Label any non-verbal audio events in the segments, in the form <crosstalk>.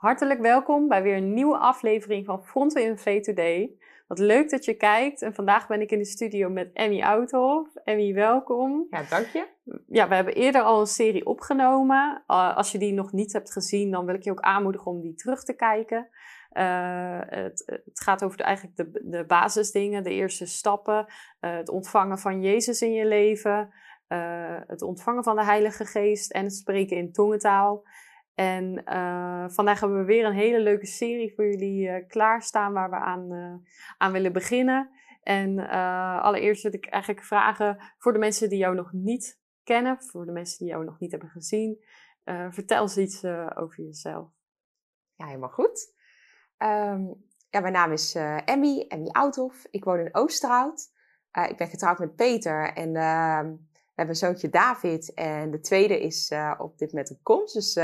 Hartelijk welkom bij weer een nieuwe aflevering van Fronten in V Today. Wat leuk dat je kijkt. En vandaag ben ik in de studio met Emmy Outhoff. Emmy, welkom. Ja, dank je. Ja, we hebben eerder al een serie opgenomen. Uh, als je die nog niet hebt gezien, dan wil ik je ook aanmoedigen om die terug te kijken. Uh, het, het, gaat over de, eigenlijk de, de basisdingen, de eerste stappen. Uh, het ontvangen van Jezus in je leven. het ontvangen van de Heilige Geest en het spreken in tongentaal. En uh, vandaag hebben we weer een hele leuke serie voor jullie uh, klaarstaan waar we aan, uh, aan willen beginnen. En allereerst wil ik eigenlijk vragen voor de mensen die jou nog niet kennen, voor de mensen die jou nog niet hebben gezien, vertel eens iets over jezelf. Ja, helemaal goed. Um, ja, mijn naam is Emmy, Emmy Outhoff. Ik woon in Oosterhout. ik ben getrouwd met Peter en ehm, we hebben een zoontje David. En de tweede is op dit moment op komst. Dus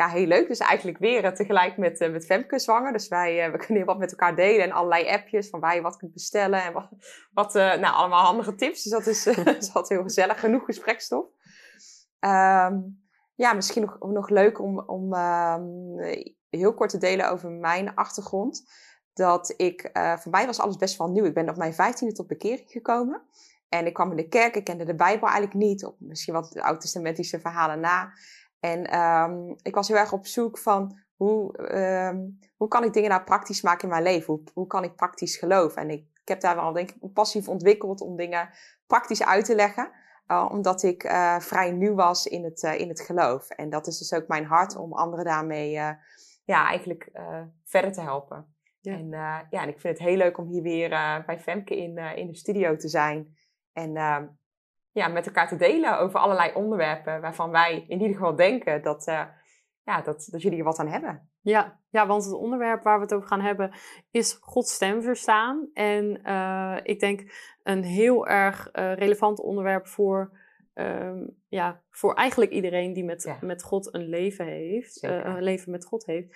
ja, heel leuk. Dus eigenlijk weer uh, tegelijk met, met Femke zwanger. Dus wij we kunnen heel wat met elkaar delen en allerlei appjes van waar je wat kunt bestellen en wat, wat nou, allemaal handige tips. Dus dat is, <laughs> is altijd heel gezellig, genoeg gesprekstof. Um, ja, misschien nog, nog leuk om, om um, heel kort te delen over mijn achtergrond. Dat ik, voor mij was alles best wel nieuw. Ik ben op mijn vijftiende tot bekering gekomen. En ik kwam in de kerk, ik kende de Bijbel eigenlijk niet. Of misschien wat oud-testamentische verhalen na. En um, ik was heel erg op zoek van hoe, um, hoe kan ik dingen nou praktisch maken in mijn leven? Hoe, hoe kan ik praktisch geloven? En ik, ik heb daar wel denk ik een passie voor ontwikkeld om dingen praktisch uit te leggen. Uh, omdat ik uh, vrij nieuw was in het, uh, in het geloof. En dat is dus ook mijn hart om anderen daarmee ja, eigenlijk verder te helpen. Ja. En, ja, en ik vind het heel leuk om hier weer bij Femke in, in de studio te zijn. En ehm, ja, met elkaar te delen over allerlei onderwerpen waarvan wij in ieder geval denken dat, uh, ja, dat, dat jullie er wat aan hebben. Ja, ja, want het onderwerp waar we het over gaan hebben is Gods stem verstaan. En uh, ik denk een heel erg uh, relevant onderwerp voor, um, ja, voor eigenlijk iedereen die met, ja. met God een leven heeft, een leven met God heeft.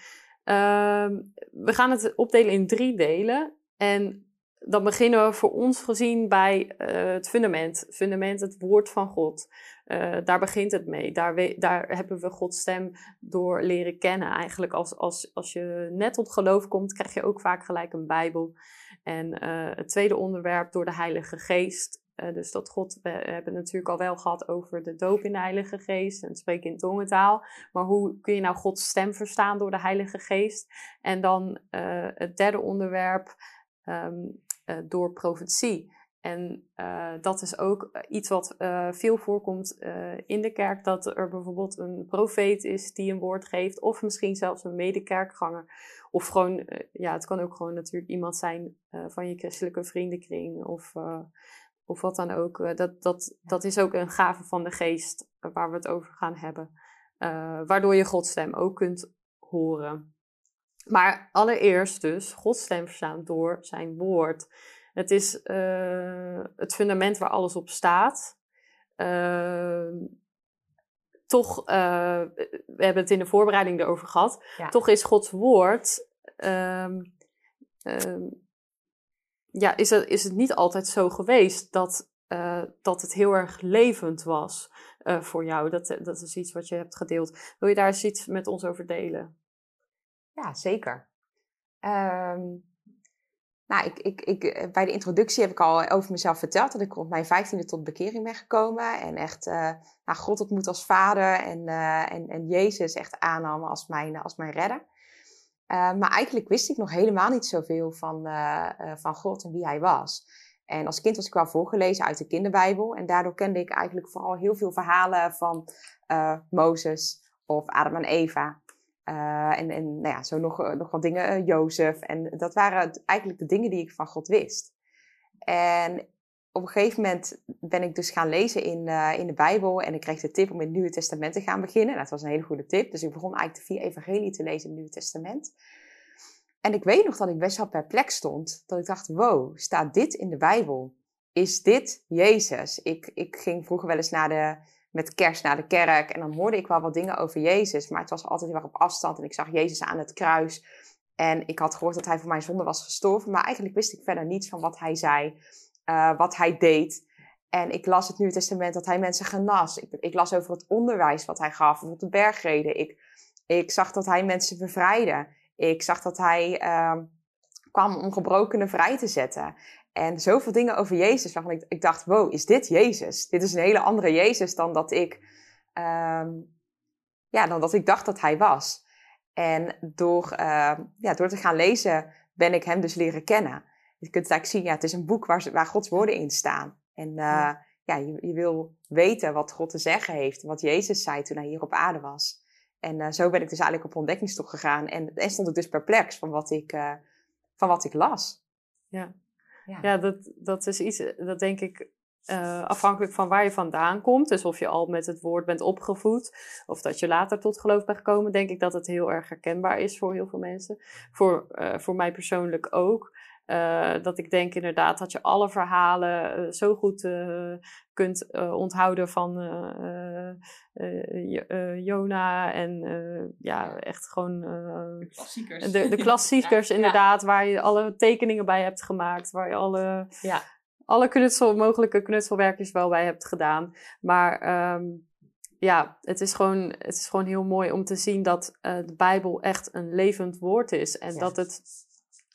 Uh, we gaan het opdelen in drie delen. En dan beginnen we voor ons gezien bij uh, het fundament. Fundament, het woord van God. Uh, daar begint het mee. Daar, daar hebben we Gods stem door leren kennen. Eigenlijk als, als, als je net tot geloof komt, krijg je ook vaak gelijk een Bijbel. En uh, het tweede onderwerp door de Heilige Geest. dus dat God, we hebben het natuurlijk al wel gehad over de doop in de Heilige Geest en het spreken in tongentaal. Maar hoe kun je nou Gods stem verstaan door de Heilige Geest? En dan het derde onderwerp. Um, uh, door profetie. En uh, dat is ook eh, iets wat veel voorkomt in de kerk, dat er bijvoorbeeld een profeet is die een woord geeft, of misschien zelfs een medekerkganger. Of gewoon, ja, het kan ook gewoon natuurlijk iemand zijn van je christelijke vriendenkring, of, of wat dan ook. dat, dat, dat is ook een gave van de geest waar we het over gaan hebben. waardoor je Gods stem ook kunt horen. Maar allereerst dus Gods stem verstaan door zijn woord. Het is uh, het fundament waar alles op staat. Uh, toch, uh, we hebben het in de voorbereiding erover gehad. Ja. Toch is Gods woord. Um, um, ja, is het, is het niet altijd zo geweest dat, dat het heel erg levend was voor jou. Dat, dat is iets wat je hebt gedeeld. Wil je daar eens iets met ons over delen? Ja, zeker. Um, nou, ik, ik, ik, eh, bij de introductie heb ik al over mezelf verteld dat ik op mijn vijftiende tot bekering ben gekomen. En echt uh, nou, God ontmoet als vader en, en, en Jezus echt aannam als mijn, als mijn redder. Uh, maar eigenlijk wist ik nog helemaal niet zoveel van, van God en wie hij was. En als kind was ik wel voorgelezen uit de kinderbijbel. En daardoor kende ik eigenlijk vooral heel veel verhalen van Mozes of Adam en Eva. Uh, en, en nou ja, zo nog, eh, nog wat dingen, uh, Jozef. En dat waren eigenlijk de dingen die ik van God wist. En op een gegeven moment ben ik dus gaan lezen in, in de Bijbel. En ik kreeg de tip om in het Nieuwe Testament te gaan beginnen. Dat was een hele goede tip. Dus ik begon eigenlijk de vier evangelie te lezen in het Nieuwe Testament. En ik weet nog dat ik best wel perplex stond. Dat ik dacht, wow, staat dit in de Bijbel? Is dit Jezus? Ik, ik ging vroeger wel eens naar de met kerst naar de kerk. En dan hoorde ik wel wat dingen over Jezus. Maar het was altijd erg op afstand. En ik zag Jezus aan het kruis. En ik had gehoord dat hij voor mijn zonde was gestorven. Maar eigenlijk wist ik verder niets van wat hij zei. Uh, wat hij deed. En ik las het Nieuwe Testament dat hij mensen genas. Ik, ik, las over het onderwijs wat hij gaf. Op de bergreden. Ik Ik zag dat hij mensen bevrijdde. Ik zag dat hij ehm, kwam om gebrokenen vrij te zetten. En zoveel dingen over Jezus waarvan ik, ik dacht, wow, is dit Jezus? Dit is een hele andere Jezus dan dat ik, ehm, ja, dan dat ik dacht dat hij was. En door, uh, ja, door te gaan lezen ben ik hem dus leren kennen. Je kunt het eigenlijk zien, ja, het is een boek waar, waar Gods woorden in staan. En uh, ja, ja je, je, wil weten wat God te zeggen heeft, wat Jezus zei toen hij hier op aarde was. En uh, zo ben ik dus eigenlijk op ontdekkingstocht gegaan. En, en stond ik dus perplex van wat ik, uh, van wat ik las. Ja, ja. dat, dat is iets, dat denk ik uh, afhankelijk van waar je vandaan komt. Dus of je al met het woord bent opgevoed of dat je later tot geloof bent gekomen, denk ik dat het heel erg herkenbaar is voor heel veel mensen. Voor, uh, voor mij persoonlijk ook. Uh, dat ik denk inderdaad dat je alle verhalen zo goed kunt onthouden van Jona en ja, echt gewoon de klassiekers. De, de <laughs> klassiekers ja, inderdaad, ja. waar je alle tekeningen bij hebt gemaakt, waar je alle ja alle knutsel, mogelijke knutselwerkjes wel bij hebt gedaan. Maar um, ja, het is, gewoon, het is gewoon heel mooi om te zien dat de Bijbel echt een levend woord is. En dat het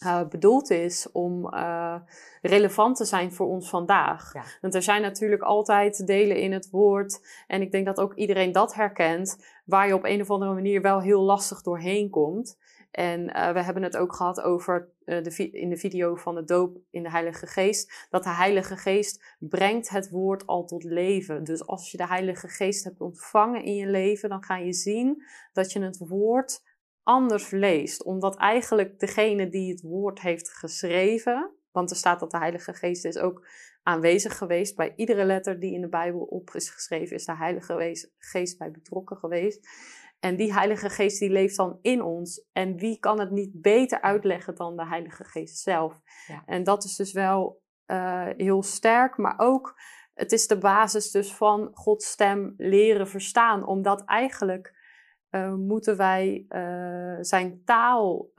uh, bedoeld is om uh, relevant te zijn voor ons vandaag. Ja. Want er zijn natuurlijk altijd delen in het woord. En ik denk dat ook iedereen dat herkent. Waar je op een of andere manier wel heel lastig doorheen komt. En uh, we hebben het ook gehad over de in de video van de doop in de Heilige Geest. Dat de Heilige Geest brengt het woord al tot leven. Dus als je de Heilige Geest hebt ontvangen in je leven, dan ga je zien dat je het woord anders leest. Omdat eigenlijk degene die het woord heeft geschreven, want er staat dat de Heilige Geest is ook aanwezig geweest. Bij iedere letter die in de Bijbel op is geschreven, is de Heilige Geest bij betrokken geweest. En die Heilige Geest die leeft dan in ons. En wie kan het niet beter uitleggen dan de Heilige Geest zelf? Ja. En dat is dus wel uh, heel sterk, maar ook het is de basis dus van Gods stem leren verstaan. Omdat eigenlijk uh, moeten wij uh, zijn taal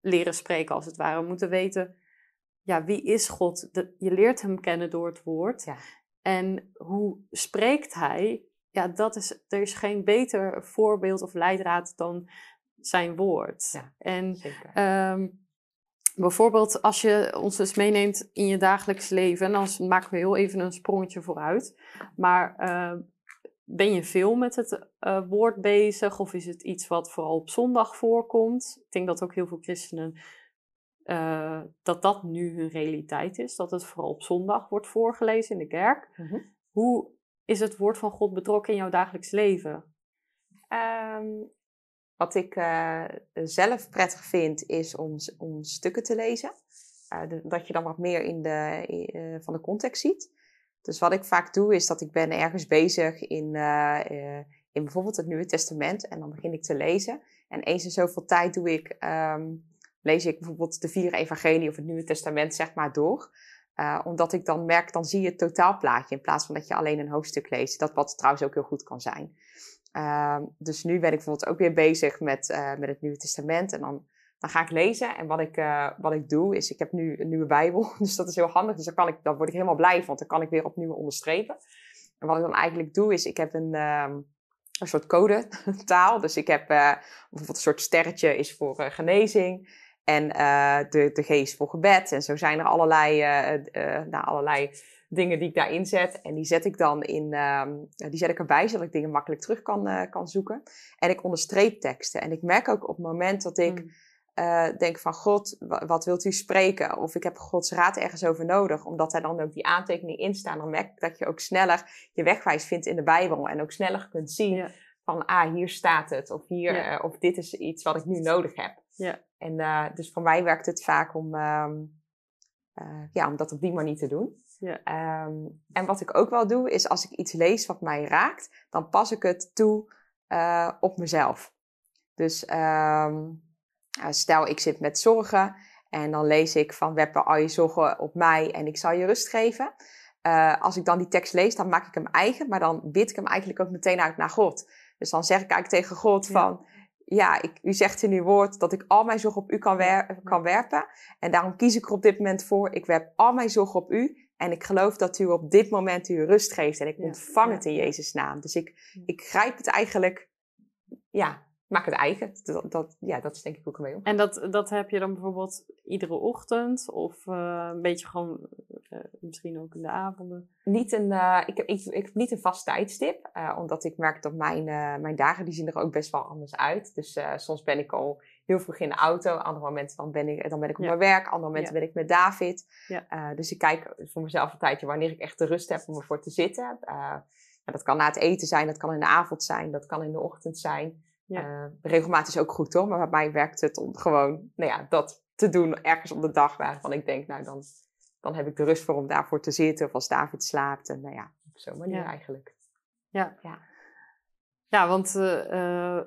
leren spreken, als het ware. We moeten weten, ja, wie is God? De, je leert hem kennen door het woord. Ja. En hoe spreekt hij? ja, dat is, er is geen beter voorbeeld of leidraad dan zijn woord. Ja, en um, bijvoorbeeld als je ons dus meeneemt in je dagelijks leven, dan maken we heel even een sprongetje vooruit. Maar uh, ben je veel met het uh, woord bezig of is het iets wat vooral op zondag voorkomt? Ik denk dat ook heel veel christenen uh, dat dat nu hun realiteit is, dat het vooral op zondag wordt voorgelezen in de kerk. Mm -hmm. Hoe is het woord van God betrokken in jouw dagelijks leven? Um, wat ik uh, zelf prettig vind, is om, om stukken te lezen. Uh, de, dat je dan wat meer in de, uh, van de context ziet. Dus wat ik vaak doe, is dat ik ben ergens bezig in, in bijvoorbeeld het Nieuwe Testament. En dan begin ik te lezen. En eens in zoveel tijd doe ik, um, lees ik bijvoorbeeld de vier evangelie of het Nieuwe Testament zeg maar door. Uh, omdat ik dan merk, dan zie je het totaalplaatje in plaats van dat je alleen een hoofdstuk leest. Dat wat trouwens ook heel goed kan zijn. Uh, dus nu ben ik bijvoorbeeld ook weer bezig met, met het Nieuwe Testament. En dan, dan ga ik lezen. En wat ik, uh, wat ik doe, is ik heb nu een nieuwe Bijbel. <laughs> Dus dat is heel handig. Dus dan, kan ik, dan word ik helemaal blij. Want dan kan ik weer opnieuw onderstrepen. En wat ik dan eigenlijk doe, is ik heb een, een soort codetaal. <laughs> Dus ik heb bijvoorbeeld een soort sterretje is voor genezing. En uh, de, de geest voor gebed. En zo zijn er allerlei, uh, uh, nou, allerlei dingen die ik daarin zet. En die zet ik dan in, um, die zet ik erbij, zodat ik dingen makkelijk terug kan, kan zoeken. En ik onderstreep teksten. En ik merk ook op het moment dat ik mm. Denk van God, wat wilt u spreken? Of ik heb Gods raad ergens over nodig. Omdat daar dan ook die aantekeningen in staan. Dan merk ik dat je ook sneller je wegwijs vindt in de Bijbel. En ook sneller kunt zien ja. van, ah, hier staat het. Of hier, Ja. of dit is iets wat ik nu nodig heb. Ja. En uh, dus voor mij werkt het vaak om, um, uh, ja, om dat op die manier te doen. Ja. Um, en wat ik ook wel doe, is als ik iets lees wat mij raakt, dan pas ik het toe op mezelf. Dus um, stel ik zit met zorgen en dan lees ik van werpen al je zorgen op mij en ik zal je rust geven. Uh, als ik dan die tekst lees, dan maak ik hem eigen, maar dan bid ik hem eigenlijk ook meteen uit naar God. Dus dan zeg ik eigenlijk tegen God van, ja, ik, u zegt in uw woord dat ik al mijn zorg op u kan, wer kan werpen. En daarom kies ik er op dit moment voor. Ik werp al mijn zorg op u. En ik geloof dat u op dit moment u rust geeft. En ik Ja, ontvang ja. het in Jezus' naam. Dus ik, ik grijp het eigenlijk ja, maak het eigen. Dat, dat, ja, dat is denk ik ermee om. En dat, dat heb je dan bijvoorbeeld iedere ochtend? Of uh, een beetje gewoon, uh, misschien ook in de avonden? Niet een, uh, ik, heb, ik, ik heb niet een vast tijdstip. omdat ik merk dat mijn, mijn dagen, die zien er ook best wel anders uit. Dus soms ben ik al heel vroeg in de auto. Andere momenten dan ben ik, dan ben ik op ja. mijn werk. Andere momenten ja. ben ik met David. Ja. dus ik kijk voor mezelf een tijdje wanneer ik echt de rust heb om ervoor te zitten. dat kan na het eten zijn, dat kan in de avond zijn, dat kan in de ochtend zijn. Ja. Uh, regelmatig is ook goed hoor, maar bij mij werkt het om gewoon nou ja, dat te doen ergens op de dag waarvan ik denk, nou dan, dan heb ik de rust voor om daarvoor te zitten of als David slaapt. En nou ja, op zo'n manier eigenlijk. Ja, ja. ja want uh,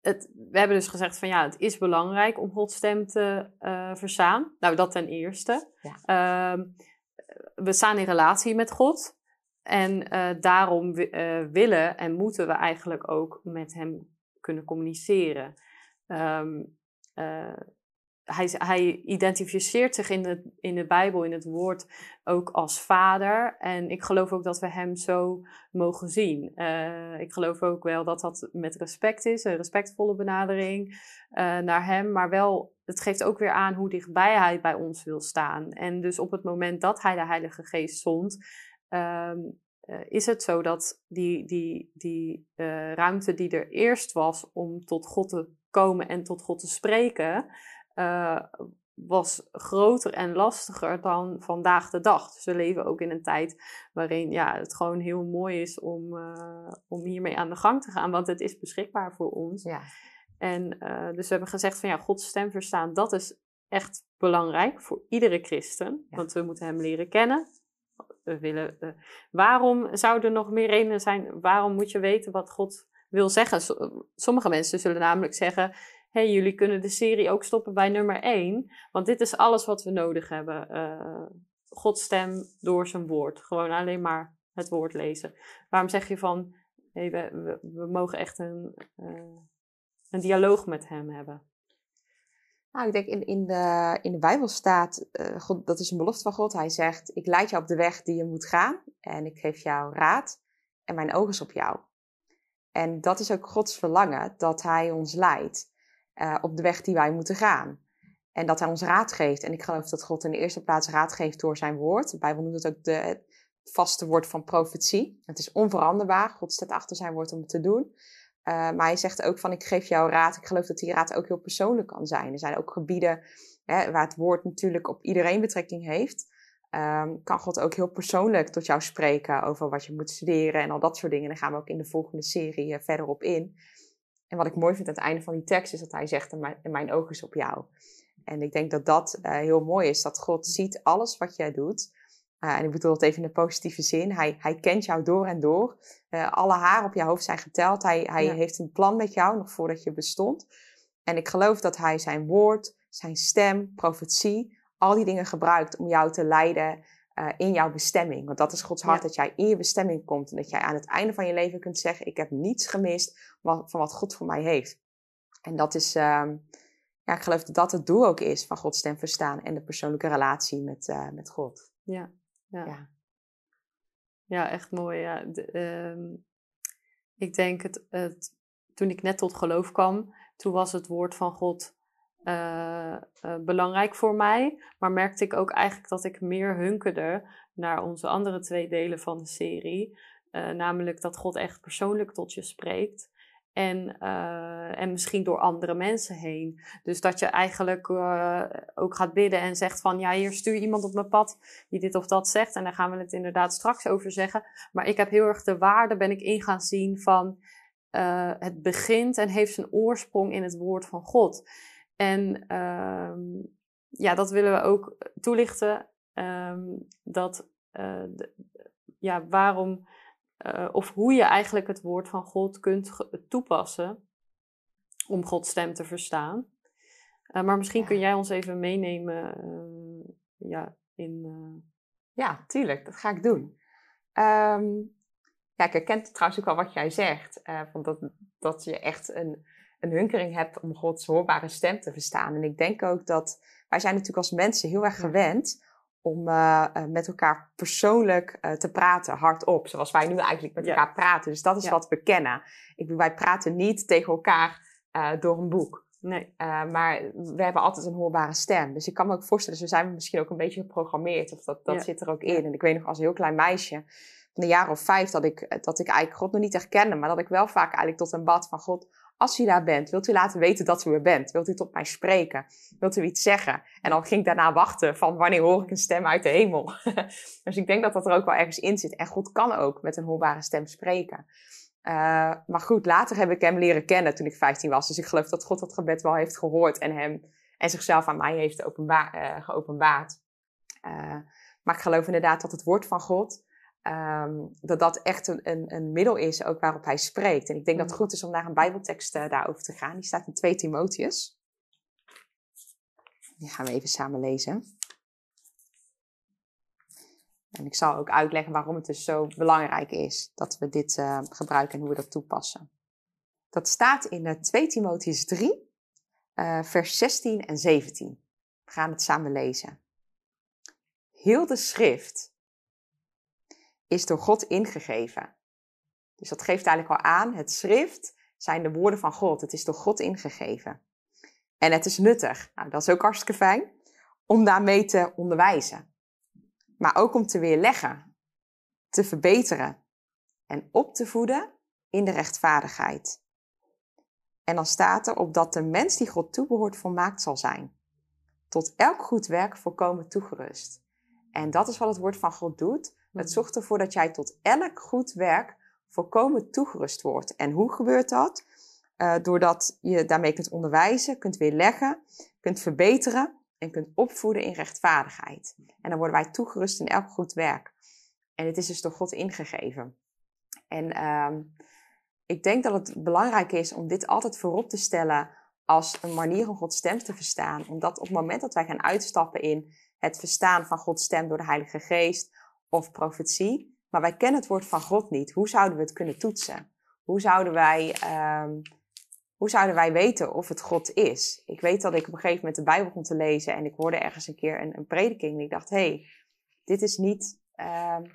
het, we hebben dus gezegd van ja, het is belangrijk om Gods stem te uh, verstaan. Nou, dat ten eerste. Ja. Ehm, we staan in relatie met God. En daarom willen en moeten we eigenlijk ook met Hem kunnen communiceren. Um, uh, hij, hij, identificeert zich in de, in de Bijbel, in het woord, ook als vader. En ik geloof ook dat we hem zo mogen zien. Uh, ik geloof ook wel dat dat met respect is, een respectvolle benadering uh, naar hem. Maar wel, het geeft ook weer aan hoe dichtbij hij bij ons wil staan. En dus op het moment dat hij de Heilige Geest zond, um, uh, is het zo dat die, die, die uh, ruimte die er eerst was om tot God te komen en tot God te spreken, uh, was groter en lastiger dan vandaag de dag. Dus we leven ook in een tijd waarin ja, het gewoon heel mooi is om, om hiermee aan de gang te gaan, want het is beschikbaar voor ons. Ja. En dus we hebben gezegd van ja, Gods stem verstaan, dat is echt belangrijk voor iedere christen, ja. want we moeten hem leren kennen Uh, waarom zouden er nog meer redenen zijn? Waarom moet je weten wat God wil zeggen? Sommige mensen zullen namelijk zeggen: hey, jullie kunnen de serie ook stoppen bij nummer 1, want dit is alles wat we nodig hebben. Uh, Gods stem door zijn woord. Gewoon alleen maar het woord lezen. Waarom zeg je van: hey, we, we, mogen echt een, uh, een dialoog met hem hebben? Nou, ik denk in, in, de, in de Bijbel staat, uh, God, dat is een belofte van God. Hij zegt, ik leid jou op de weg die je moet gaan en ik geef jou raad en mijn ogen is op jou. En dat is ook Gods verlangen, dat hij ons leidt uh, op de weg die wij moeten gaan. En dat hij ons raad geeft. En ik geloof dat God in de eerste plaats raad geeft door zijn woord. De Bijbel noemt het ook de, het vaste woord van profetie. Het is onveranderbaar. God staat achter zijn woord om het te doen. Uh, maar hij zegt ook van ik geef jou raad. Ik geloof dat die raad ook heel persoonlijk kan zijn. Er zijn ook gebieden hè, waar het woord natuurlijk op iedereen betrekking heeft. Um, kan God ook heel persoonlijk tot jou spreken over wat je moet studeren en al dat soort dingen. Daar gaan we ook in de volgende serie uh, verder op in. En wat ik mooi vind aan het einde van die tekst is dat hij zegt: mijn, mijn oog is op jou. En ik denk dat dat uh, heel mooi is. Dat God ziet alles wat jij doet. Uh, en ik bedoel het even in de positieve zin. Hij, hij kent jou door en door. Uh, alle haren op je hoofd zijn geteld. Hij, hij heeft een plan met jou nog voordat je bestond. En ik geloof dat hij zijn woord, zijn stem, profetie, al die dingen gebruikt om jou te leiden uh, in jouw bestemming. Want dat is Gods hart, dat jij in je bestemming komt. En dat jij aan het einde van je leven kunt zeggen: Ik heb niets gemist van wat God voor mij heeft. En dat is, uh, ja, ik geloof dat dat het doel ook is van Gods stem verstaan en de persoonlijke relatie met, uh, met God. Ja, ja. ja. echt mooi. Ja. Ehm, ik denk het, het, toen ik net tot geloof kwam, toen was het woord van God uh, uh, belangrijk voor mij. Maar merkte ik ook eigenlijk dat ik meer hunkerde naar onze andere twee delen van de serie. Uh, namelijk dat God echt persoonlijk tot je spreekt. En, uh, en misschien door andere mensen heen. Dus dat je eigenlijk uh, ook gaat bidden en zegt van ja, hier stuur iemand op mijn pad die dit of dat zegt. En daar gaan we het inderdaad straks over zeggen. Maar ik heb heel erg de waarde, ben ik in gaan zien van uh, het begint en heeft zijn oorsprong in het woord van God. En um, ja, dat willen we ook toelichten. Um, dat ja, waarom uh, of hoe je eigenlijk het woord van God kunt toepassen om Gods stem te verstaan. Uh, maar misschien kun jij ons even meenemen uh, ja, in. Ja, tuurlijk, dat ga ik doen. Um, ja, ik herken trouwens ook wel wat jij zegt. van dat, dat je echt een, een hunkering hebt om Gods hoorbare stem te verstaan. En ik denk ook dat wij zijn natuurlijk als mensen heel erg gewend om uh, met elkaar persoonlijk uh, te praten, hardop. Zoals wij nu eigenlijk met elkaar praten. Dus dat is wat we kennen. Ik bedoel, wij praten niet tegen elkaar door een boek. Nee. maar we hebben altijd een hoorbare stem. Dus ik kan me ook voorstellen, zo zijn we misschien ook een beetje geprogrammeerd. Of dat, dat zit er ook in. En ik weet nog als een heel klein meisje, van een jaar of vijf, dat ik, dat ik eigenlijk God nog niet herkende. Maar dat ik wel vaak eigenlijk tot een bad van God, als u daar bent, wilt u laten weten dat u er bent? Wilt u tot mij spreken? Wilt u iets zeggen? En dan ging ik daarna wachten van wanneer hoor ik een stem uit de hemel? <laughs> dus ik denk dat dat er ook wel ergens in zit. En God kan ook met een hoorbare stem spreken. Uh, maar goed, later heb ik hem leren kennen toen ik 15 was. Dus ik geloof dat God dat gebed wel heeft gehoord en hem en zichzelf aan mij heeft uh, geopenbaard. Uh, maar ik geloof inderdaad dat het woord van God Um, dat dat echt een, een, een, middel is ook waarop hij spreekt. En ik denk dat het mm. goed is om naar een bijbeltekst uh, daarover te gaan. Die staat in 2 Timotheus. Die gaan we even samen lezen. En ik zal ook uitleggen waarom het dus zo belangrijk is dat we dit uh, gebruiken en hoe we dat toepassen. Dat staat in uh, 2 Timotheus 3, vers 16 en 17. We gaan het samen lezen. Heel de schrift is door God ingegeven. Dus dat geeft eigenlijk al aan, het schrift zijn de woorden van God. Het is door God ingegeven. En het is nuttig. Nou, dat is ook hartstikke fijn om daarmee te onderwijzen. Maar ook om te weerleggen, te verbeteren en op te voeden in de rechtvaardigheid. En dan staat er op dat de mens die God toebehoort volmaakt zal zijn. Tot elk goed werk volkomen toegerust. En dat is wat het woord van God doet. Het zorgt ervoor dat jij tot elk goed werk volkomen toegerust wordt. En hoe gebeurt dat? Uh, doordat je daarmee kunt onderwijzen, kunt weerleggen, kunt verbeteren en kunt opvoeden in rechtvaardigheid. En dan worden wij toegerust in elk goed werk. En het is dus door God ingegeven. En uh, ik denk dat het belangrijk is om dit altijd voorop te stellen als een manier om Gods stem te verstaan. Omdat op het moment dat wij gaan uitstappen in het verstaan van Gods stem door de Heilige Geest of profetie, maar wij kennen het woord van God niet. Hoe zouden we het kunnen toetsen? Hoe zouden wij, um, hoe zouden wij weten of het God is? Ik weet dat ik op een gegeven moment de Bijbel begon te lezen en ik hoorde ergens een keer een, een prediking en ik dacht, hé, hey, dit is niet, um,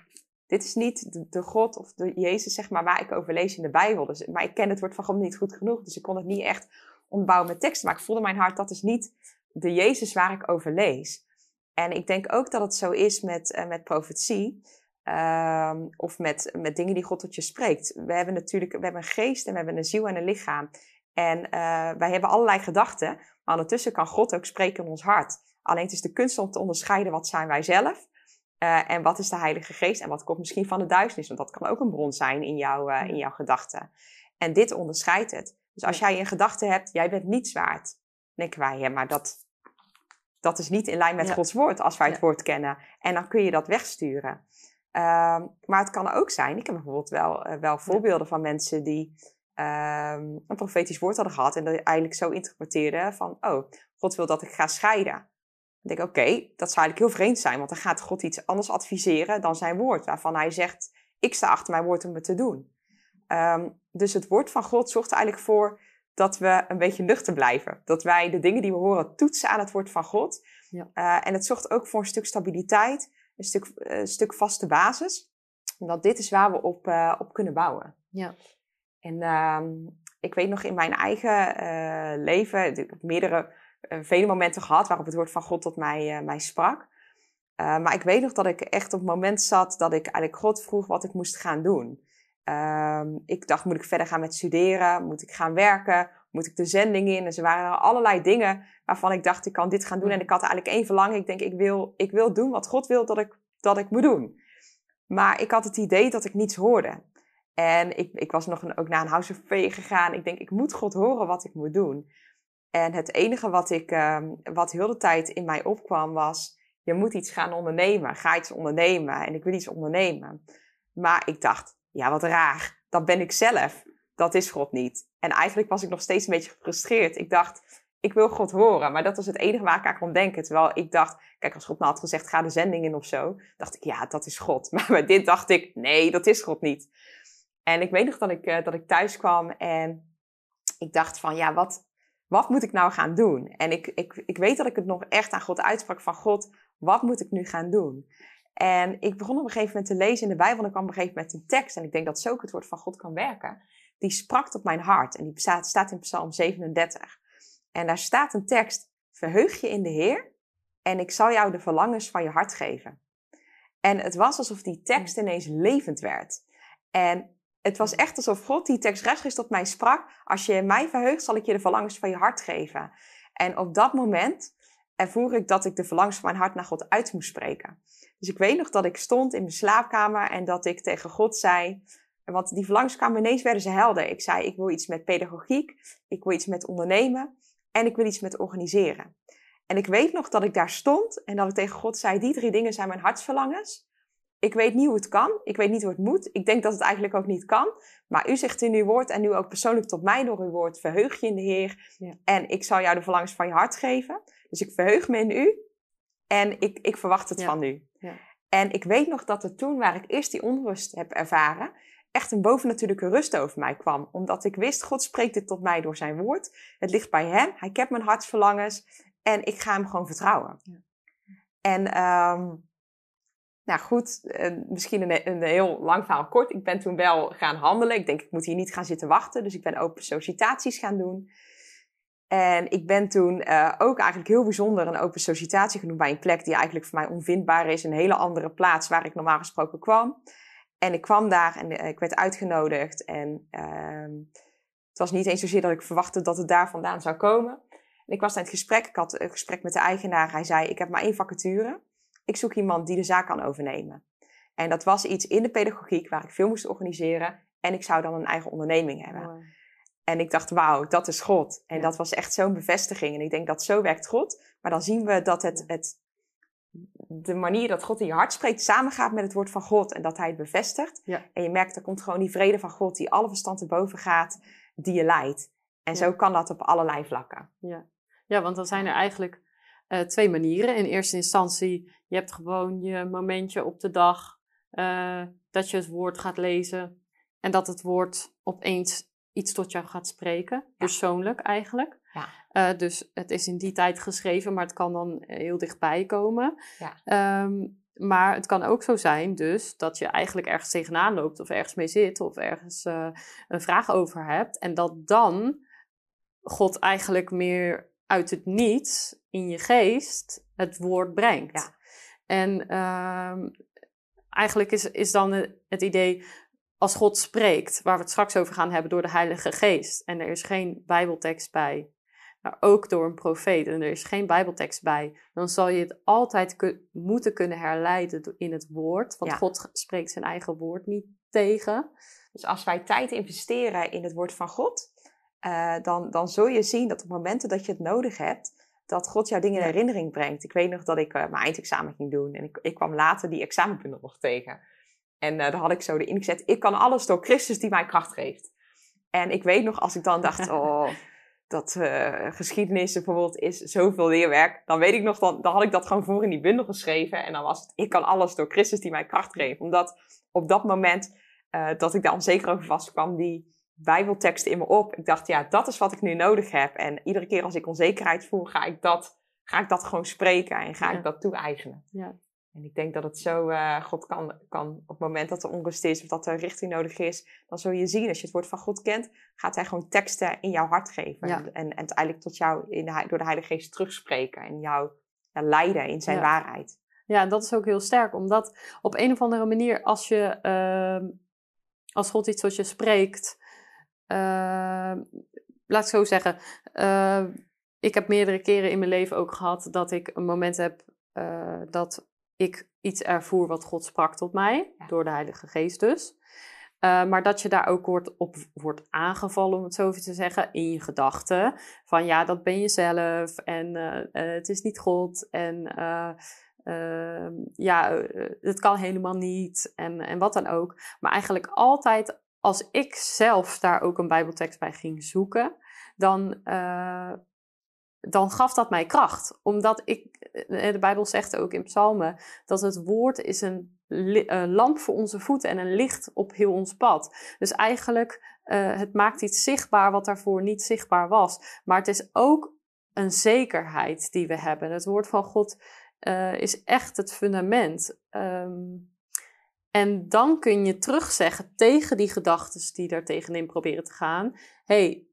dit is niet de, God of de Jezus, zeg maar, waar ik over lees in de Bijbel. Dus, maar ik ken het woord van God niet goed genoeg, dus ik kon het niet echt onderbouwen met teksten. Maar ik voelde mijn hart, dat is niet de Jezus waar ik over lees. En ik denk ook dat het zo is met, uh, met profetie. Uh, of met, met dingen die God tot je spreekt. We hebben natuurlijk we hebben een geest en we hebben een ziel en een lichaam. En uh, wij hebben allerlei gedachten. Maar ondertussen kan God ook spreken in ons hart. Alleen het is de kunst om te onderscheiden wat zijn wij zelf. Uh, en wat is de Heilige Geest en wat komt misschien van de duisternis. Want dat kan ook een bron zijn in, jou, in jouw gedachten. En dit onderscheidt het. Dus als jij een gedachte hebt, jij bent niets waard. Dan denken wij, ja, maar dat, dat is niet in lijn met Gods woord als wij het woord kennen. En dan kun je dat wegsturen. Ehm, maar het kan ook zijn, ik heb bijvoorbeeld wel, uh, wel voorbeelden van mensen die ehm, een profetisch woord hadden gehad en dat eigenlijk zo interpreteerden van, oh, God wil dat ik ga scheiden. Dan denk ik, oké, dat zou eigenlijk heel vreemd zijn, want dan gaat God iets anders adviseren dan zijn woord, waarvan hij zegt, ik sta achter mijn woord om het te doen. Ehm, dus het woord van God zorgt er eigenlijk voor dat we een beetje nuchter blijven. Dat wij de dingen die we horen toetsen aan het woord van God. Ja. Uh, en het zorgt ook voor een stuk stabiliteit, een stuk, uh, stuk vaste basis. Omdat dit is waar we op, uh, op kunnen bouwen. Ja. En ehm, ik weet nog in mijn eigen leven, ik heb meerdere, vele momenten gehad waarop het woord van God tot mij, mij sprak. maar ik weet nog dat ik echt op het moment zat dat ik eigenlijk God vroeg wat ik moest gaan doen. Um, ik dacht, moet ik verder gaan met studeren? Moet ik gaan werken? Moet ik de zending in? En er waren allerlei dingen waarvan ik dacht, ik kan dit gaan doen. En ik had eigenlijk één verlangen. Ik denk, ik wil, ik wil doen wat God wil dat ik, dat ik moet doen. Maar ik had het idee dat ik niets hoorde. En ik, ik was nog een, ook naar een house of prayer gegaan. Ik denk, ik moet God horen wat ik moet doen. En het enige wat, ik, um, wat heel de tijd in mij opkwam was... je moet iets gaan ondernemen. Ga iets ondernemen. En ik wil iets ondernemen. Maar ik dacht, ja, wat raar. Dat ben ik zelf. Dat is God niet. En eigenlijk was ik nog steeds een beetje gefrustreerd. Ik dacht, ik wil God horen. Maar dat was het enige waar ik aan kon denken. Terwijl ik dacht, kijk, als God nou had gezegd, ga de zending in of zo. Dacht ik, ja, dat is God. <laughs> Maar bij dit dacht ik, nee, dat is God niet. En ik weet nog dat ik, uh, dat ik thuis kwam en ik dacht van, ja, wat, wat moet ik nou gaan doen? En ik, ik, ik weet dat ik het nog echt aan God uitsprak van, God, wat moet ik nu gaan doen? En ik begon op een gegeven moment te lezen in de Bijbel en er kwam op een gegeven moment een tekst. En ik denk dat zo ook het woord van God kan werken. die sprak tot mijn hart. En die staat, staat in Psalm 37. En daar staat een tekst, verheug je in de Heer en ik zal jou de verlangens van je hart geven. En het was alsof die tekst ineens levend werd. En het was echt alsof God die tekst rechtstreeks tot mij sprak. Als je mij verheugt, zal ik je de verlangens van je hart geven. En op dat moment ervoer ik dat ik de verlangens van mijn hart naar God uit moest spreken. Dus ik weet nog dat ik stond in mijn slaapkamer en dat ik tegen God zei. Want die verlangens kwamen ineens, werden ze helder. Ik zei: Ik wil iets met pedagogiek, ik wil iets met ondernemen en ik wil iets met organiseren. En ik weet nog dat ik daar stond en dat ik tegen God zei: Die drie dingen zijn mijn hartsverlangens. Ik weet niet hoe het kan. Ik weet niet hoe het moet. Ik denk dat het eigenlijk ook niet kan. Maar u zegt in uw woord en nu ook persoonlijk tot mij door uw woord: verheug je in de Heer. Ja. En ik zal jou de verlangens van je hart geven. Dus ik verheug me in u. En ik, ik verwacht het van u. Ja. En ik weet nog dat er toen, waar ik eerst die onrust heb ervaren, echt een bovennatuurlijke rust over mij kwam. Omdat ik wist, God spreekt dit tot mij door zijn woord. Het ligt bij hem. Hij kent mijn hartsverlangens. En ik ga hem gewoon vertrouwen. Ja. En um, nou goed, uh, misschien een, een, heel lang verhaal kort. Ik ben toen wel gaan handelen. Ik denk, ik moet hier niet gaan zitten wachten. Dus ik ben open sollicitaties gaan doen. En ik ben toen uh, ook eigenlijk heel bijzonder een open sollicitatie genoemd bij een plek die eigenlijk voor mij onvindbaar is. Een hele andere plaats waar ik normaal gesproken kwam. En ik kwam daar en uh, ik werd uitgenodigd. En uh, het was niet eens zozeer dat ik verwachtte dat het daar vandaan zou komen. En ik was in het gesprek. Ik had een gesprek met de eigenaar. Hij zei, ik heb maar één vacature. Ik zoek iemand die de zaak kan overnemen. En dat was iets in de pedagogiek waar ik veel moest organiseren. En ik zou dan een eigen onderneming hebben. En ik dacht, wauw, dat is God. En dat was echt zo'n bevestiging. En ik denk dat zo werkt God. Maar dan zien we dat het, het, de manier dat God in je hart spreekt samengaat met het woord van God. En dat hij het bevestigt. Ja. En je merkt, er komt gewoon die vrede van God die alle verstand erboven gaat, die je leidt. En zo kan dat op allerlei vlakken. Ja, ja want dan zijn er eigenlijk uh, twee manieren. In eerste instantie, je hebt gewoon je momentje op de dag uh, dat je het woord gaat lezen. En dat het woord opeens iets tot jou gaat spreken, persoonlijk eigenlijk. Ja. Uh, dus het is in die tijd geschreven, maar het kan dan heel dichtbij komen. Ja. Um, maar het kan ook zo zijn dus dat je eigenlijk ergens tegenaan loopt of ergens mee zit of ergens uh, een vraag over hebt. En dat dan God eigenlijk meer uit het niets in je geest het woord brengt. Ja. En uh, eigenlijk is, is dan het idee, als God spreekt, waar we het straks over gaan hebben, door de Heilige Geest, en er is geen Bijbeltekst bij, maar ook door een profeet, en er is geen Bijbeltekst bij, dan zal je het altijd moeten kunnen herleiden in het woord, want God spreekt zijn eigen woord niet tegen. Dus als wij tijd investeren in het woord van God, uh, dan, dan zul je zien dat op momenten dat je het nodig hebt, dat God jou dingen in herinnering brengt. Ik weet nog dat ik uh, mijn eindexamen ging doen. En ik, ik kwam later die examenpunten nog tegen. En uh, daar had ik zo erin gezet, ik kan alles door Christus die mij kracht geeft. En ik weet nog als ik dan dacht, <laughs> oh, dat uh, geschiedenis bijvoorbeeld is zoveel leerwerk. Dan weet ik nog, dan, dan had ik dat gewoon voor in die bundel geschreven. En dan was het, ik kan alles door Christus die mij kracht geeft. Omdat op dat moment dat ik daar onzeker over was, kwam die bijbelteksten in me op. Ik dacht, ja, dat is wat ik nu nodig heb. En iedere keer als ik onzekerheid voel, ga ik dat, ga ik dat gewoon spreken en ga ik dat toe-eigenen. Ja. En ik denk dat het zo, uh, God kan, kan op het moment dat er onrust is of dat er richting nodig is, dan zul je zien, als je het woord van God kent, gaat hij gewoon teksten in jouw hart geven. En, en uiteindelijk tot jou in de, door de Heilige Geest terugspreken en jou ja, leiden in zijn waarheid. Ja, dat is ook heel sterk, omdat op een of andere manier, als je, uh, als God iets tot je spreekt, uh, laat ik zo zeggen. Uh, ik heb meerdere keren in mijn leven ook gehad dat ik een moment heb uh, dat ik iets ervoer wat God sprak tot mij, door de Heilige Geest dus. maar dat je daar ook wordt, op wordt aangevallen, om het zo even te zeggen, in je gedachten. Van ja, dat ben je zelf en het is niet God en ja, het kan helemaal niet en, en wat dan ook. Maar eigenlijk altijd als ik zelf daar ook een Bijbeltekst bij ging zoeken, dan, dan gaf dat mij kracht. Omdat ik, eh, de Bijbel zegt ook in Psalmen, dat het woord is een, een lamp voor onze voeten en een licht op heel ons pad. Dus eigenlijk, uh, het maakt iets zichtbaar wat daarvoor niet zichtbaar was. Maar het is ook een zekerheid die we hebben. Het woord van God is echt het fundament. Um, En dan kun je terugzeggen tegen die gedachten die daar tegenin proberen te gaan. hey,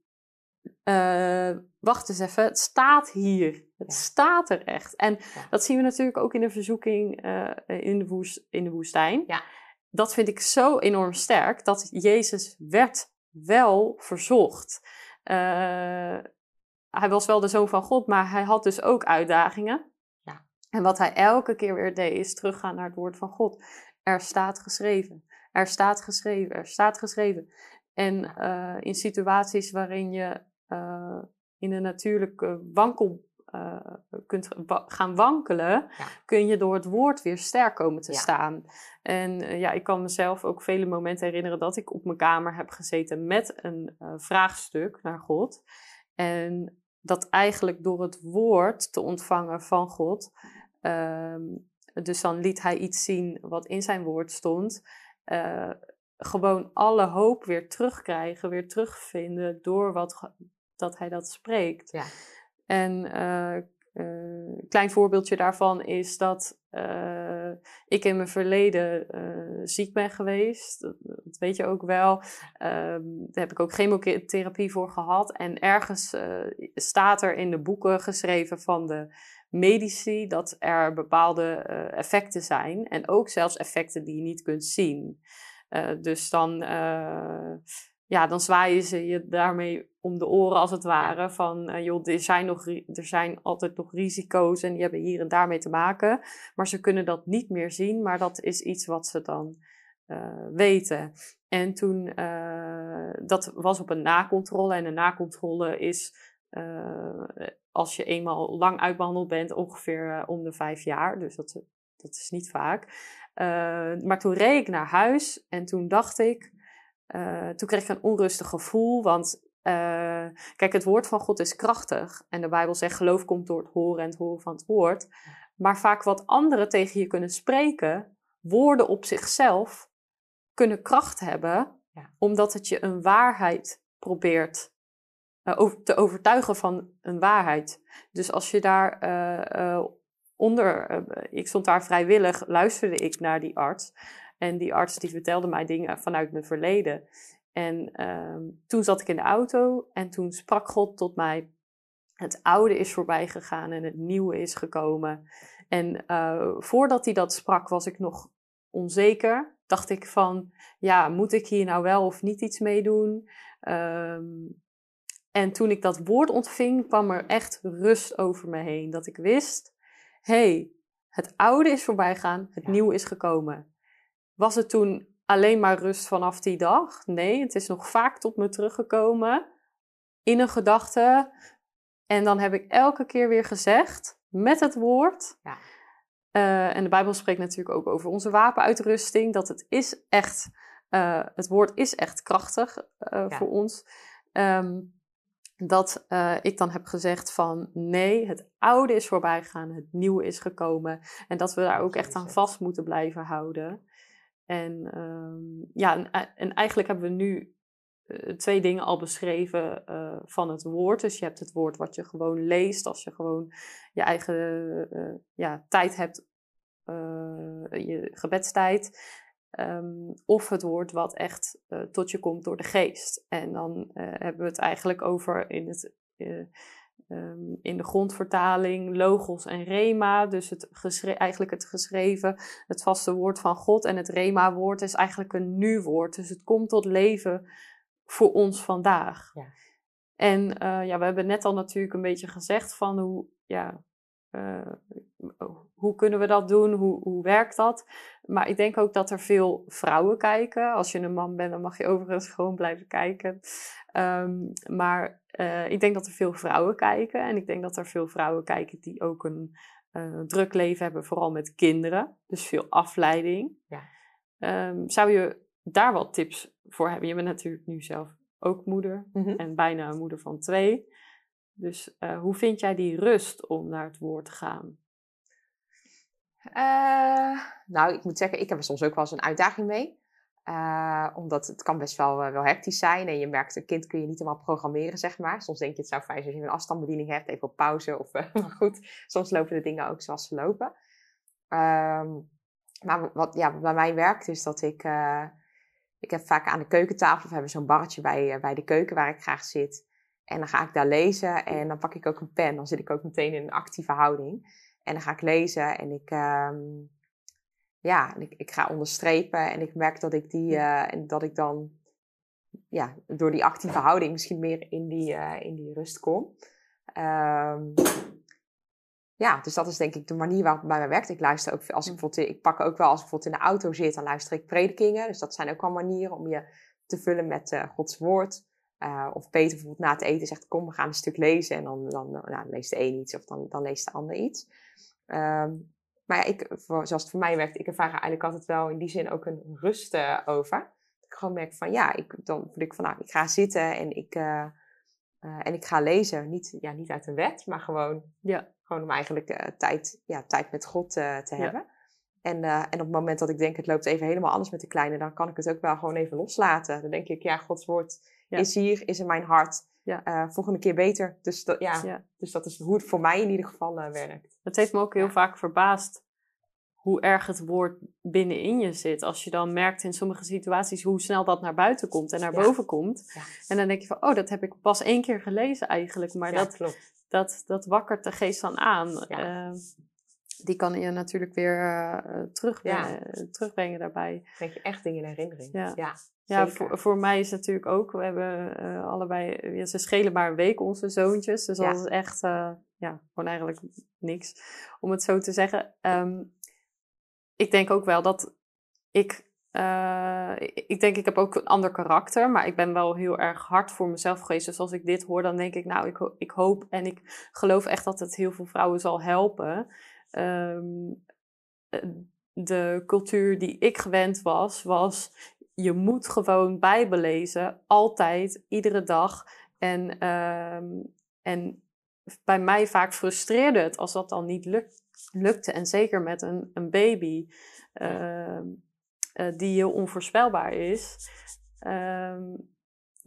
uh, wacht eens even, het staat hier. Het staat er echt. En dat zien we natuurlijk ook in de verzoeking uh, in, de woest, in de woestijn. Ja. Dat vind ik zo enorm sterk, dat Jezus werd wel verzocht. Uh, hij was wel de zoon van God, maar hij had dus ook uitdagingen. Ja. En wat hij elke keer weer deed, is teruggaan naar het woord van God. Er staat geschreven. Er staat geschreven. Er staat geschreven. En uh, in situaties waarin je uh, in een natuurlijke wankel uh, kunt gaan wankelen, kun je door het woord weer sterk komen te staan. En uh, ja, ik kan mezelf ook vele momenten herinneren dat ik op mijn kamer heb gezeten met een vraagstuk naar God. En dat eigenlijk door het woord te ontvangen van God, ehm, dus dan liet hij iets zien wat in zijn woord stond gewoon alle hoop weer terugkrijgen, weer terugvinden door wat dat hij dat spreekt. Ja. En uh, een klein voorbeeldje daarvan is dat uh, ik in mijn verleden uh, ziek ben geweest. Dat, dat, weet je ook wel. Ehm, daar heb ik ook chemotherapie voor gehad. En ergens staat er in de boeken geschreven van de medici dat er bepaalde effecten zijn. En ook zelfs effecten die je niet kunt zien. dus dan ja, dan zwaaien ze je daarmee om de oren als het ware. Van uh, joh, er zijn, nog, er zijn altijd nog risico's en die hebben hier en daarmee te maken. Maar ze kunnen dat niet meer zien, maar dat is iets wat ze dan uh, weten. En toen, uh, dat was op een nakontrole. En een nakontrole is, als je eenmaal lang uitbehandeld bent, ongeveer om de vijf jaar. Dus dat, dat is niet vaak. maar toen reed ik naar huis en toen dacht ik uh, toen kreeg ik een onrustig gevoel, want uh, kijk, het woord van God is krachtig. En de Bijbel zegt, geloof komt door het horen en het horen van het woord. Maar vaak wat anderen tegen je kunnen spreken, woorden op zichzelf, kunnen kracht hebben, ja. omdat het je een waarheid probeert uh, te overtuigen van een waarheid. Dus als je daar onder, ik stond daar vrijwillig, luisterde ik naar die arts. En die arts die vertelde mij dingen vanuit mijn verleden. En um, toen zat ik in de auto en toen sprak God tot mij. Het oude is voorbij gegaan en het nieuwe is gekomen. En uh, voordat hij dat sprak, was ik nog onzeker. Dacht ik van, ja, moet ik hier nou wel of niet iets mee doen? Um, en toen ik dat woord ontving, kwam er echt rust over me heen. Dat ik wist, hey, het oude is voorbij gegaan, het nieuwe is gekomen. Was het toen alleen maar rust vanaf die dag? Nee, het is nog vaak tot me teruggekomen in een gedachte. En dan heb ik elke keer weer gezegd met het woord. Ja. Uh, en de Bijbel spreekt natuurlijk ook over onze wapenuitrusting. Dat het is echt, uh, het woord is echt krachtig uh, ja. voor ons. Um, dat ik dan heb gezegd van nee, het oude is voorbij gegaan, het nieuwe is gekomen. En dat we daar ook echt aan vast moeten blijven houden. En um, ja, en, eh, en, eigenlijk hebben we nu uh, twee dingen al beschreven uh, van het woord. Dus je hebt het woord wat je gewoon leest als je gewoon je eigen uh, ja, tijd hebt, je gebedstijd. Um, of het woord wat echt tot je komt door de geest. En dan hebben we het eigenlijk over in het Um, in de grondvertaling logos en rema, dus het eigenlijk het geschreven, het vaste woord van God. En het rema-woord is eigenlijk een nu-woord, dus het komt tot leven voor ons vandaag. Ja. En uh, ja, we hebben net al natuurlijk een beetje gezegd van hoe, ja, uh, hoe kunnen we dat doen, hoe, hoe werkt dat? Maar ik denk ook dat er veel vrouwen kijken. Als je een man bent, dan mag je overigens gewoon blijven kijken. Um, maar uh, ik denk dat er veel vrouwen kijken. En ik denk dat er veel vrouwen kijken die ook een uh, druk leven hebben, vooral met kinderen. Dus veel afleiding. Ja. Um, zou je daar wat tips voor hebben? Je bent natuurlijk nu zelf ook moeder mm -hmm. en bijna een moeder van twee. Dus uh, hoe vind jij die rust om naar het woord te gaan? nou, ik moet zeggen, ik heb er soms ook wel eens een uitdaging mee. Uh, omdat het kan best wel, uh, wel hectisch zijn. En je merkt, een kind kun je niet helemaal programmeren, zeg maar. Soms denk je het zou fijn zijn als je een afstandsbediening hebt, even op pauze. Of, uh, <laughs> maar goed, soms lopen de dingen ook zoals ze lopen. Um, maar wat ja, bij mij werkt is dat ik... eh, ik heb vaak aan de keukentafel... of hebben zo'n barretje bij, eh, bij de keuken waar ik graag zit. En dan ga ik daar lezen en dan pak ik ook een pen. Dan zit ik ook meteen in een actieve houding. En dan ga ik lezen en ik... ehm, ja, en ik, ik ga onderstrepen en ik merk dat ik die... eh, en dat ik dan... Ja, door die actieve houding misschien meer in die, eh, in die rust kom. Ehm, ja, dus dat is denk ik de manier waarop het bij mij werkt. Ik luister ook, als ik bijvoorbeeld, ik pak ook wel als ik bijvoorbeeld in de auto zit, dan luister ik predikingen. Dus dat zijn ook wel manieren om je te vullen met eh, Gods woord. Of Peter bijvoorbeeld na het eten zegt, kom, we gaan een stuk lezen. En dan, dan, nou, dan leest de een iets of dan, dan leest de ander iets. Ehm, maar ja, ik, zoals het voor mij werkt, ik ervaar er eigenlijk altijd wel in die zin ook een rust eh, over. Dat ik gewoon merk van, ja, ik, dan voel ik van, nou, ik ga zitten en ik, eh, eh, en ik ga lezen. Niet, ja, niet uit een wet, maar gewoon Ja. gewoon om eigenlijk tijd, ja, tijd met God te hebben. En, en op het moment dat ik denk, het loopt even helemaal anders met de kleine, dan kan ik het ook wel gewoon even loslaten. Dan denk ik, ja, Gods woord Ja. is hier, is in mijn hart. Ja. Eh, volgende keer beter. Dus dat, ja, Ja. dus dat is hoe het voor mij in ieder geval eh, werkt. Het heeft me ook heel vaak verbaasd hoe erg het woord binnenin je zit. Als je dan merkt in sommige situaties hoe snel dat naar buiten komt en naar boven komt. Ja. En dan denk je van, oh, dat heb ik pas één keer gelezen eigenlijk. Maar dat, klopt. dat, dat wakkert de geest dan aan. Ja. Eh, die kan je natuurlijk weer eh, terugbrengen, Ja. eh, terugbrengen daarbij. Dan denk je echt dingen in herinnering. Ja. ja, voor, voor mij is het natuurlijk ook, we hebben eh, allebei, ja, ze schelen maar een week onze zoontjes. Dus dat is echt, eh, ja, gewoon eigenlijk niks, om het zo te zeggen. Ehm, ik denk ook wel dat ik, eh, ik ik denk ik heb ook een ander karakter, maar ik ben wel heel erg hard voor mezelf geweest. Dus als ik dit hoor, dan denk ik, nou, ik, ho- ik hoop en ik geloof echt dat het heel veel vrouwen zal helpen. Ehm, eh, de cultuur die ik gewend was, was je moet gewoon Bijbel lezen, altijd, iedere dag. En, ehm, en bij mij vaak frustreerde het als dat dan niet luk- lukte. En zeker met een, een baby ehm, eh, die heel onvoorspelbaar is.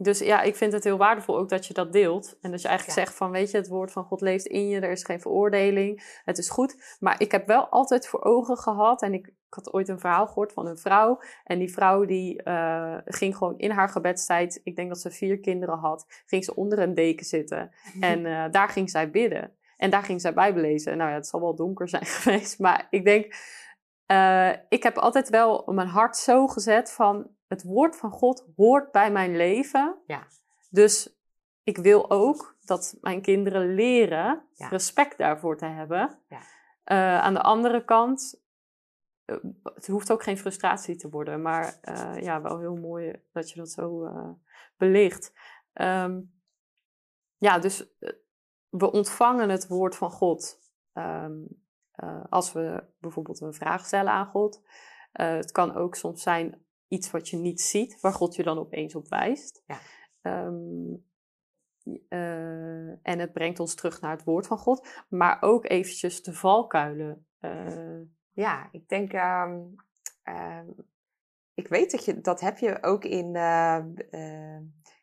Dus ja, ik vind het heel waardevol ook dat je dat deelt. En dat je eigenlijk Ja. zegt van, weet je, het woord van God leeft in je. Er is geen veroordeling. Het is goed. Maar ik heb wel altijd voor ogen gehad. En ik, ik had ooit een verhaal gehoord van een vrouw. En die vrouw die eh, ging gewoon in haar gebedstijd. Ik denk dat ze vier kinderen had. Ging ze onder een deken zitten. En eh, daar ging zij bidden. En daar ging zij Bijbel lezen. Nou ja, het zal wel donker zijn <laughs> geweest. Maar ik denk, eh, ik heb altijd wel mijn hart zo gezet van het woord van God hoort bij mijn leven. Ja. Dus ik wil ook dat mijn kinderen leren Ja. respect daarvoor te hebben. Ja. Eh, aan de andere kant, eh, het hoeft ook geen frustratie te worden, maar eh, ja, wel heel mooi dat je dat zo belicht. Ehm, ja, dus we ontvangen het woord van God ehm, eh, als we bijvoorbeeld een vraag stellen aan God. Het kan ook soms zijn iets wat je niet ziet, waar God je dan opeens op wijst. Ja. Ehm, eh, en het brengt ons terug naar het woord van God, maar ook eventjes de valkuilen. eh, Ja, ik denk. ehm, ehm, ik weet dat je dat heb je ook in. eh,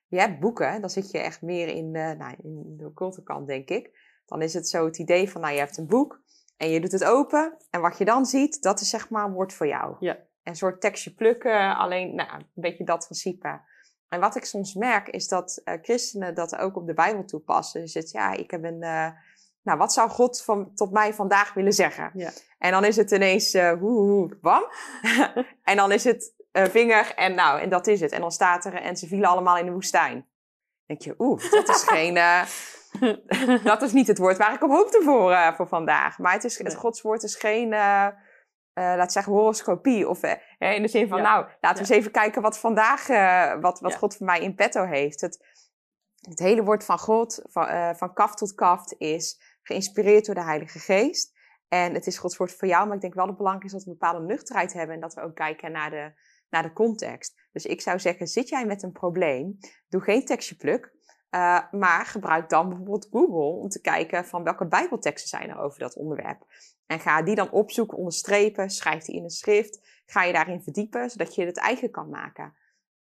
je hebt boeken, dan zit je echt meer in, nou, in de occulte kant, denk ik. Dan is het zo het idee van, nou, je hebt een boek en je doet het open. En wat je dan ziet, dat is zeg maar een woord voor jou. Ja. Een soort tekstje plukken, alleen, nou, een beetje dat principe. En wat ik soms merk, is dat eh, christenen dat ook op de Bijbel toepassen. Dus het, ja, ik heb een. eh, nou, wat zou God van, tot mij vandaag willen zeggen? Ja. En dan is het ineens eh hoe, hoe, bam. <laughs> en dan is het vinger en nou, en dat is het. En dan staat er, en ze vielen allemaal in de woestijn. Dan denk je, oeh, dat is geen, <laughs> dat is niet het woord waar ik op hoopte voor, voor vandaag. Maar het, is, het Nee. Gods woord is geen, eh laat zeggen, horoscopie. Of eh, in de zin van, Ja. nou, laten we Ja. eens even kijken wat vandaag, eh, wat, wat Ja. God voor mij in petto heeft. Het, het hele woord van God, van, van kaf tot kaft, is geïnspireerd door de Heilige Geest. En het is Gods woord voor jou, maar ik denk wel dat het belangrijk is dat we een bepaalde nuchterheid hebben en dat we ook kijken naar de, naar de context. Dus ik zou zeggen, zit jij met een probleem, doe geen tekstje pluk, maar gebruik dan bijvoorbeeld Google om te kijken van welke bijbelteksten zijn er over dat onderwerp. En ga die dan opzoeken, onderstrepen, schrijf die in een schrift, ga je daarin verdiepen, zodat je het eigen kan maken.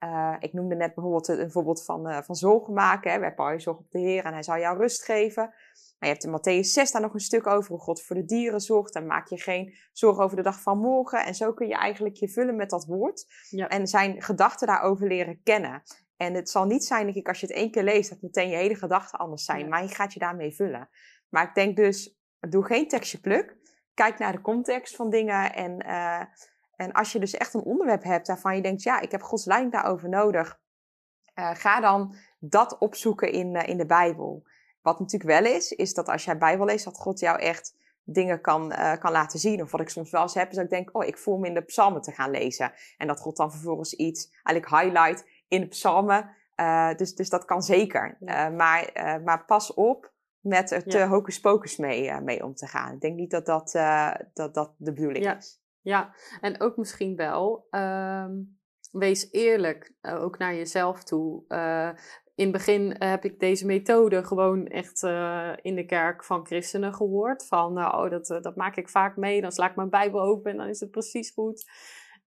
Uh, ik noemde net bijvoorbeeld een voorbeeld van, uh, van zorgen maken. Hè. Wij je zorg op de Heer en hij zal jou rust geven. Maar je hebt in Matthäus 6 daar nog een stuk over hoe God voor de dieren zorgt. Dan maak je geen zorgen over de dag van morgen. En zo kun je eigenlijk je vullen met dat woord. Ja. En zijn gedachten daarover leren kennen. En het zal niet zijn, denk ik, als je het één keer leest, dat meteen je hele gedachten anders zijn. Maar je gaat je daarmee vullen. Maar ik denk dus, doe geen tekstje pluk. Kijk naar de context van dingen. En, uh, en als je dus echt een onderwerp hebt waarvan je denkt, ja, ik heb Gods leiding daarover nodig. Uh, ga dan dat opzoeken in, uh, in de Bijbel. Wat natuurlijk wel is, is dat als jij Bijbel leest, dat God jou echt dingen kan, uh, kan laten zien. Of wat ik soms wel eens heb, is dat ik denk, oh, ik voel me in de psalmen te gaan lezen. En dat God dan vervolgens iets eigenlijk highlight in de psalmen. Dus, dus dat kan zeker. Maar, maar pas op met er te ja. hocus pocus mee, mee om te gaan. Ik denk niet dat dat, dat, dat de bedoeling ja. is. Ja, en ook misschien wel, um, wees eerlijk, ook naar jezelf toe in het begin heb ik deze methode gewoon echt in de kerk van christenen gehoord. Van, uh, oh, dat, dat maak ik vaak mee. Dan sla ik mijn Bijbel open en dan is het precies goed.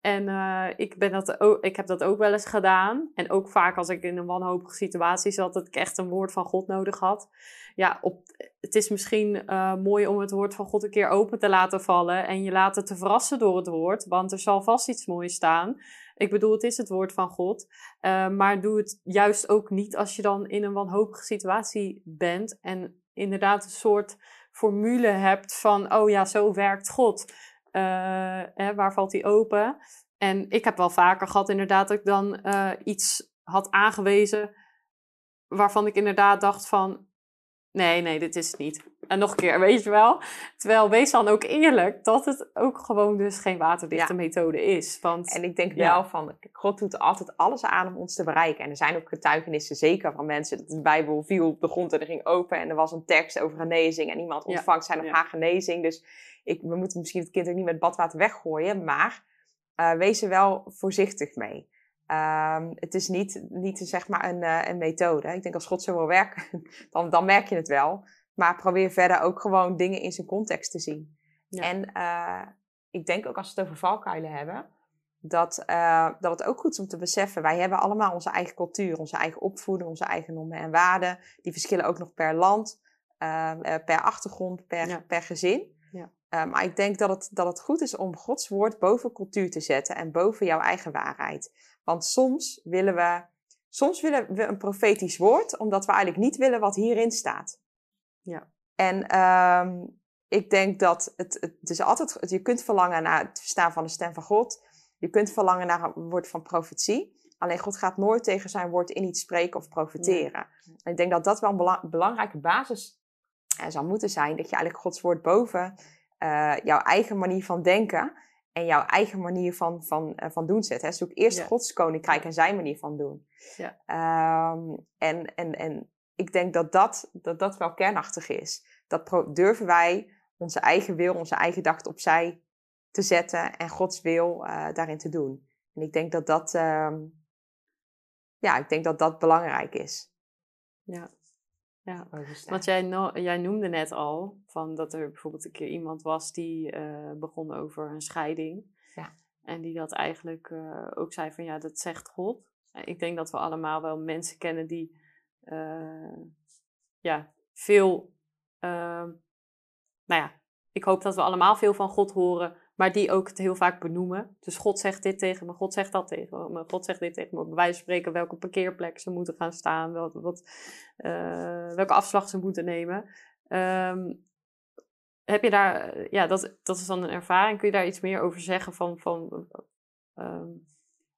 En ik, ben dat ik heb dat ook wel eens gedaan. En ook vaak als ik in een wanhopige situatie zat, dat ik echt een woord van God nodig had. Ja, op, het is misschien mooi om het woord van God een keer open te laten vallen. En je laten te verrassen door het woord. Want er zal vast iets moois staan. Ik bedoel, het is het woord van God. Uh, maar doe het juist ook niet als je dan in een wanhopige situatie bent. En inderdaad een soort formule hebt van, oh ja, zo werkt God. Uh, hè, waar valt hij open? En ik heb wel vaker gehad inderdaad dat ik dan uh, iets had aangewezen waarvan ik inderdaad dacht van, nee, nee, dit is het niet. En nog een keer, weet je wel. Terwijl, wees dan ook eerlijk dat het ook gewoon dus geen waterdichte methode is. Want, en ik denk wel van, God doet altijd alles aan om ons te bereiken. En er zijn ook getuigenissen, zeker van mensen, dat de Bijbel viel op de grond en er ging open. En er was een tekst over genezing en iemand ontvangt zijn of haar genezing. Dus ik, we moeten misschien het kind ook niet met badwater weggooien, maar uh, wees er wel voorzichtig mee. Um, het is niet, niet zeg maar een, uh, een methode. Ik denk als God zo wil werken, <laughs> dan, dan merk je het wel. Maar probeer verder ook gewoon dingen in zijn context te zien. Ja. En uh, ik denk ook als we het over valkuilen hebben, dat, uh, dat het ook goed is om te beseffen. Wij hebben allemaal onze eigen cultuur, onze eigen opvoeding, onze eigen normen en waarden. Die verschillen ook nog per land, per achtergrond, per, ja. per gezin. Ja. maar ik denk dat het, dat het goed is om Gods woord boven cultuur te zetten en boven jouw eigen waarheid. Want soms willen we, soms willen we een profetisch woord, omdat we eigenlijk niet willen wat hierin staat. Ja. En um, ik denk dat het, het is altijd, je kunt verlangen naar het verstaan van de stem van God. Je kunt verlangen naar een woord van profetie. Alleen God gaat nooit tegen zijn woord in iets spreken of profeteren. En ik denk dat dat wel een bela belangrijke basis uh, zou moeten zijn. Dat je eigenlijk Gods woord boven uh, jouw eigen manier van denken en jouw eigen manier van, van, uh, van doen zet. Hè? Zoek eerst ja. Gods koninkrijk en zijn manier van doen. Ja. Um, en, en, en ik denk dat dat, dat dat wel kernachtig is. Dat durven wij onze eigen wil, onze eigen gedachten opzij te zetten en Gods wil uh, daarin te doen. En ik denk dat dat, um, ja, ik denk dat dat belangrijk is. Ja. Ja, want jij, no jij noemde net al van dat er bijvoorbeeld een keer iemand was die uh, begon over een scheiding. Ja. En die dat eigenlijk uh, ook zei van ja, dat zegt God. Ik denk dat we allemaal wel mensen kennen die uh, ja, veel, nou ja, ik hoop dat we allemaal veel van God horen, maar die ook het heel vaak benoemen. Dus God zegt dit tegen me, God zegt dat tegen me, God zegt dit tegen me. Bij spreken welke parkeerplek ze moeten gaan staan, wat, wat, uh, welke afslag ze moeten nemen. Um, heb je daar, ja, dat, dat is dan een ervaring. Kun je daar iets meer over zeggen van, van um,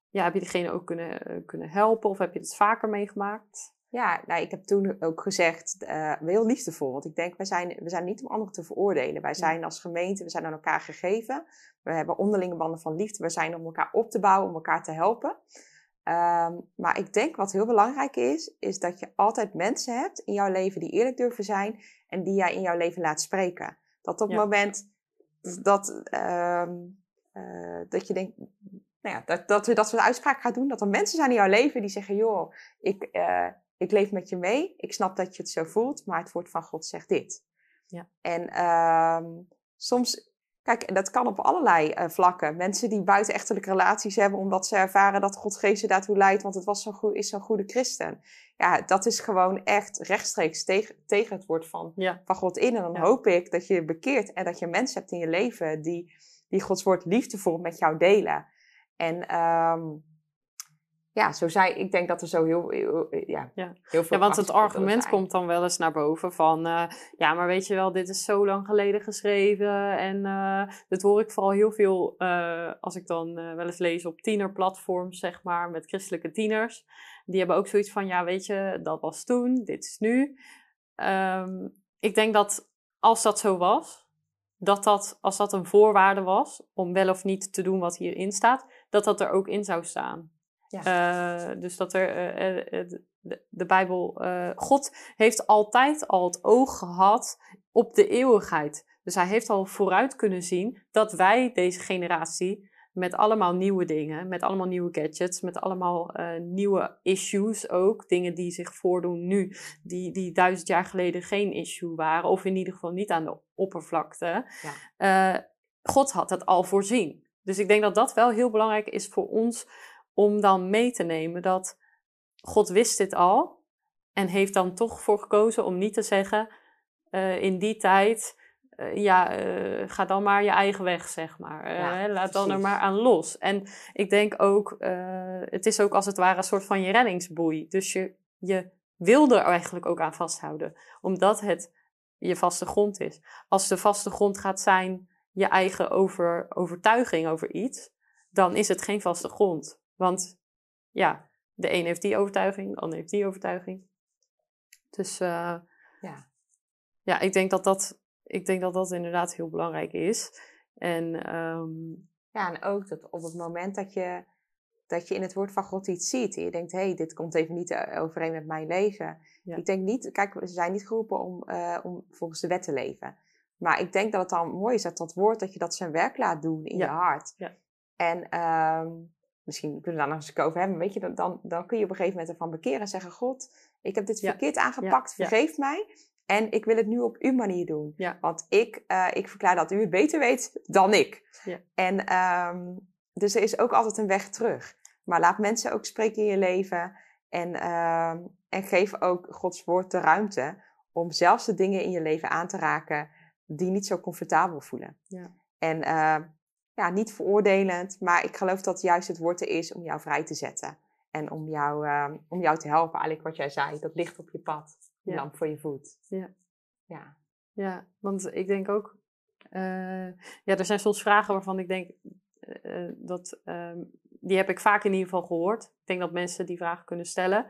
ja, heb je diegene ook kunnen, kunnen helpen of heb je het vaker meegemaakt? Ja, nou, ik heb toen ook gezegd, uh, heel liefdevol. Want ik denk, wij zijn, we zijn niet om anderen te veroordelen. Wij zijn als gemeente, we zijn aan elkaar gegeven. We hebben onderlinge banden van liefde. We zijn om elkaar op te bouwen, om elkaar te helpen. Um, maar ik denk wat heel belangrijk is, is dat je altijd mensen hebt in jouw leven die eerlijk durven zijn en die jij in jouw leven laat spreken. Dat op het ja. moment dat, um, uh, dat je denkt, nou ja, dat, dat we dat soort uitspraken gaan doen, dat er mensen zijn in jouw leven die zeggen, joh, ik, uh, ik leef met je mee. Ik snap dat je het zo voelt, maar het woord van God zegt dit. Ja. En um, soms Kijk, dat kan op allerlei uh, vlakken. Mensen die buitenechtelijke relaties hebben omdat ze ervaren dat God geest ze daartoe leidt, want het was zo goed, is zo'n goede christen. Ja, dat is gewoon echt rechtstreeks tegen, tegen het woord van, ja. van God in. En dan hoop ik dat je bekeert en dat je mensen hebt in je leven die, die Gods woord liefdevol met jou delen. En um, ja, zo zei ik denk dat er zo heel, ja, ja. heel veel. Ja, want het argument komt dan wel eens naar boven van, uh, ja, maar weet je wel, dit is zo lang geleden geschreven. En uh, dit hoor ik vooral heel veel uh, als ik dan wel eens lees op tienerplatforms, zeg maar, met christelijke tieners. Die hebben ook zoiets van, ja, weet je, dat was toen, dit is nu. Um, ik denk dat als dat zo was, dat dat, als dat een voorwaarde was om wel of niet te doen wat hierin staat, dat dat er ook in zou staan. Ja. Uh, dus dat er uh, de, de, Bijbel, God heeft altijd al het oog gehad op de eeuwigheid. Dus hij heeft al vooruit kunnen zien dat wij, deze generatie, met allemaal nieuwe dingen, met allemaal nieuwe gadgets, met allemaal nieuwe issues ook, dingen die zich voordoen nu, die, die duizend jaar geleden geen issue waren, of in ieder geval niet aan de oppervlakte. Ja. God had het al voorzien. Dus ik denk dat dat wel heel belangrijk is voor ons om dan mee te nemen dat God wist dit al en heeft dan toch voor gekozen om niet te zeggen uh, in die tijd, uh, ja, uh, ga dan maar je eigen weg, zeg maar. Ja, laat dan er maar aan los. En ik denk ook, het is ook als het ware een soort van je reddingsboei. Dus je, je wil er eigenlijk ook aan vasthouden, omdat het je vaste grond is. Als de vaste grond gaat zijn je eigen over, overtuiging over iets, dan is het geen vaste grond. Want ja, de een heeft die overtuiging, de ander heeft die overtuiging. Dus uh, ja. ja, ik denk dat dat, ik denk dat dat inderdaad heel belangrijk is. En, um, ja, en ook dat op het moment dat je, dat je in het woord van God iets ziet en je denkt, hé, hey, dit komt even niet eh, overeen met mijn leven. Ja. Ik denk niet, kijk, we zijn niet geroepen om, uh, om volgens de wet te leven. Maar ik denk dat het dan mooi is dat dat woord, dat je dat zijn werk laat doen in ja. je hart. Ja. En um, misschien kunnen we daar nog eens over hebben. Weet je, dan, dan, dan kun je op een gegeven moment ervan bekeren en zeggen: God, ik heb dit Ja. verkeerd aangepakt, Ja. vergeef mij. En ik wil het nu op uw manier doen. Want ik, eh, ik verklaar dat u het beter weet dan ik. Ja. En ehm, dus er is ook altijd een weg terug. Maar laat mensen ook spreken in je leven. En, ehm, en geef ook Gods woord de ruimte om zelfs de dingen in je leven aan te raken die niet zo comfortabel voelen. Ja. En eh, ja, niet veroordelend, maar ik geloof dat juist het woord er is om jou vrij te zetten. En om jou, eh, om jou te helpen, eigenlijk wat jij zei, dat ligt op je pad, Ja. lamp voor je voet. Ja. Ja. Ja, want ik denk ook, eh, ja, er zijn soms vragen waarvan ik denk, eh, eh, dat, ehm, die heb ik vaak in ieder geval gehoord. Ik denk dat mensen die vragen kunnen stellen.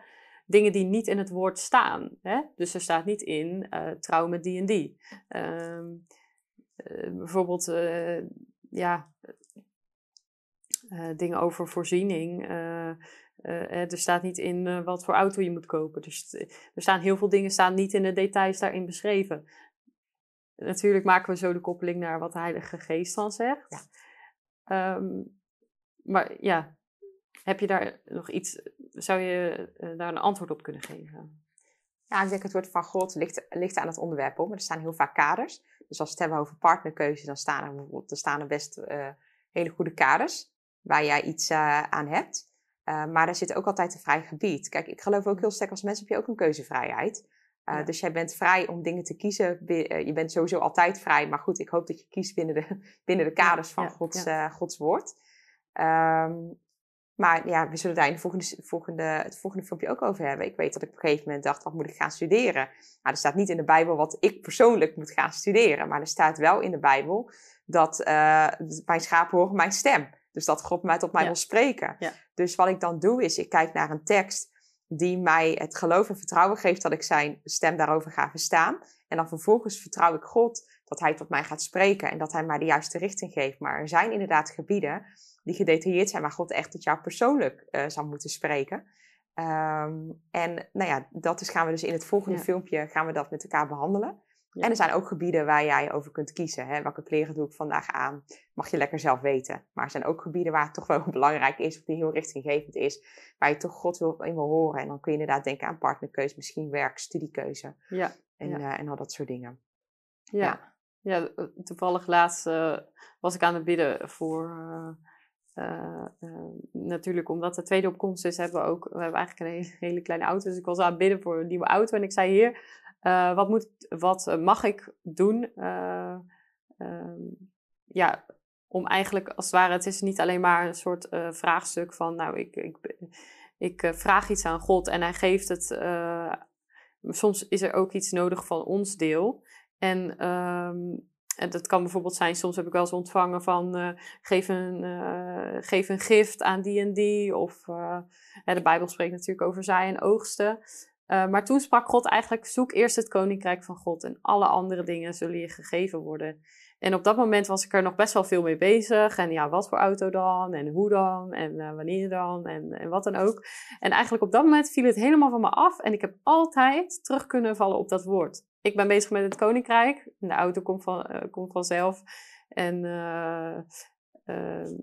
Dingen die niet in het woord staan. Hè? Dus er staat niet in, trouw met die en die. Ehm, eh, bijvoorbeeld, ja, eh, dingen over voorziening. eh, eh, er staat niet in eh, wat voor auto je moet kopen. Dus eh, er staan heel veel dingen staan niet in de details daarin beschreven. Natuurlijk maken we zo de koppeling naar wat de Heilige Geest dan zegt. Ja. Ehm, maar ja, heb je daar nog iets, zou je eh, daar een antwoord op kunnen geven? Ja, ik denk het woord van God ligt, ligt aan het onderwerp op, maar er staan heel vaak kaders. Dus als we het hebben over partnerkeuze, dan staan er bijvoorbeeld er staan er best eh, hele goede kaders waar jij iets eh, aan hebt. Eh, maar er zit ook altijd een vrij gebied. Kijk, ik geloof ook heel sterk als mens heb je ook een keuzevrijheid. Ja. Dus jij bent vrij om dingen te kiezen. Je bent sowieso altijd vrij. Maar goed, ik hoop dat je kiest binnen de, <laughs> binnen de kaders van ja, Gods, eh, Gods woord. Ehm, maar ja, we zullen daar in de volgende, volgende, het volgende filmpje ook over hebben. Ik weet dat ik op een gegeven moment dacht, wat moet ik gaan studeren? Maar er staat niet in de Bijbel wat ik persoonlijk moet gaan studeren. Maar er staat wel in de Bijbel dat eh, mijn schapen horen mijn stem. Dus dat God mij tot mij Ja. wil spreken. Ja. Dus wat ik dan doe is, ik kijk naar een tekst die mij het geloof en vertrouwen geeft dat ik zijn stem daarover ga verstaan. En dan vervolgens vertrouw ik God dat hij tot mij gaat spreken en dat hij mij de juiste richting geeft. Maar er zijn inderdaad gebieden die gedetailleerd zijn, waar God echt tot jou persoonlijk eh zal moeten spreken. Ehm, en nou ja, dat is, gaan we dus in het volgende Ja. filmpje gaan we dat met elkaar behandelen. Ja. En er zijn ook gebieden waar jij over kunt kiezen. Hè? Welke kleren doe ik vandaag aan? Mag je lekker zelf weten. Maar er zijn ook gebieden waar het toch wel <laughs> belangrijk is, of die heel richtinggevend is, waar je toch God wil, in wil horen. En dan kun je inderdaad denken aan partnerkeuze, misschien werk, studiekeuze Ja, en, Ja. eh, en al dat soort dingen. ja. Ja. Ja, toevallig laatst was ik aan het bidden voor. Natuurlijk, omdat de tweede opkomst is, hebben we ook. We hebben eigenlijk een hele, kleine auto. Dus ik was aan het bidden voor een nieuwe auto. En ik zei: Heer, wat, moet, wat mag ik doen? Ehm, ja, om eigenlijk als het ware, het is niet alleen maar een soort vraagstuk van, nou, ik, ik, ik vraag iets aan God en hij geeft het soms is er ook iets nodig van ons deel. En, ehm, en dat kan bijvoorbeeld zijn, soms heb ik wel eens ontvangen van uh, geef, een, uh, geef een gift aan die en die. Of uh, de Bijbel spreekt natuurlijk over zij en oogsten. maar toen sprak God eigenlijk, zoek eerst het koninkrijk van God en alle andere dingen zullen je gegeven worden. En op dat moment was ik er nog best wel veel mee bezig. En ja, wat voor auto dan? En hoe dan? En uh, wanneer dan? En, en wat dan ook. En eigenlijk op dat moment viel het helemaal van me af. En ik heb altijd terug kunnen vallen op dat woord. Ik ben bezig met het koninkrijk. De auto komt, van, uh, komt vanzelf. En uh,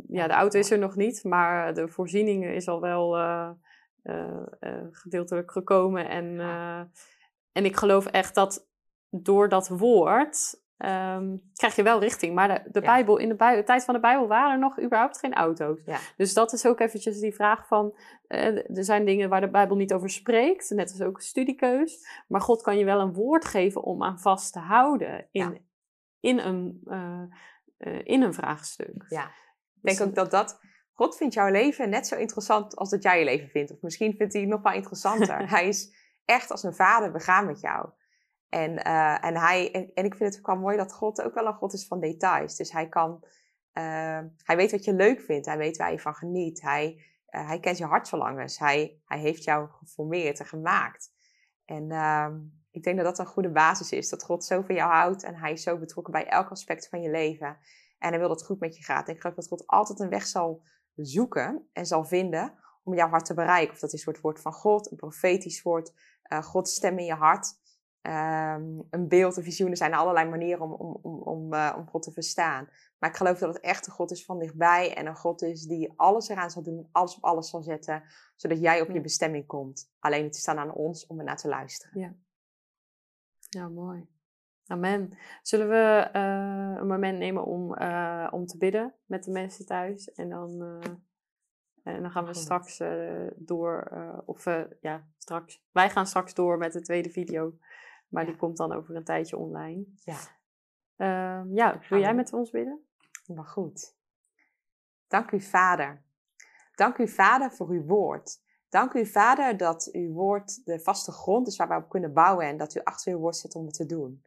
ja, de auto is er nog niet. Maar de voorziening is al wel gedeeltelijk gekomen. En, en ik geloof echt dat door dat woord um, krijg je wel richting. Maar de, de Bijbel, in de, de, tijd van de Bijbel waren er nog überhaupt geen auto's. Ja. Dus dat is ook eventjes die vraag van, uh, er zijn dingen waar de Bijbel niet over spreekt, net als ook een studiekeus. Maar God kan je wel een woord geven om aan vast te houden in, in, een, uh, uh, in een vraagstuk. Ja, ik denk dus ook dat dat... God vindt jouw leven net zo interessant als dat jij je leven vindt. Of misschien vindt hij het nog wel interessanter. <laughs> hij is echt als een vader begaan met jou. En, uh, en, hij, en, ik vind het ook wel mooi dat God ook wel een God is van details. Dus hij kan, uh, hij weet wat je leuk vindt. Hij weet waar je van geniet. Hij, uh, hij kent je hartverlangens. Hij, hij heeft jou geformeerd en gemaakt. En ehm, ik denk dat dat een goede basis is. Dat God zo van jou houdt en hij is zo betrokken bij elk aspect van je leven. En hij wil dat het goed met je gaat. En ik geloof dat God altijd een weg zal zoeken en zal vinden om jouw hart te bereiken. Of dat is een soort woord van God, een profetisch woord, Gods stem in je hart. Um, een beeld, een visioen. Er zijn allerlei manieren om, om, om, om, uh, om God te verstaan. Maar ik geloof dat het echt een God is van dichtbij. En een God is die alles eraan zal doen, alles op alles zal zetten. Zodat jij op je bestemming komt. Alleen het is dan aan ons om er naar te luisteren. Ja, ja mooi. Amen. Zullen we uh, een moment nemen om, uh, om te bidden met de mensen thuis? En dan, en dan gaan we straks door. of ja, straks. Wij gaan straks door met de tweede video. Maar die komt dan over een tijdje online. Ja. Uh, ja, wil jij met ons bidden? Maar goed. Dank u, Vader. Dank u, Vader, voor uw woord. Dank u, Vader, dat uw woord de vaste grond is waar we op kunnen bouwen en dat u achter uw woord zit om het te doen.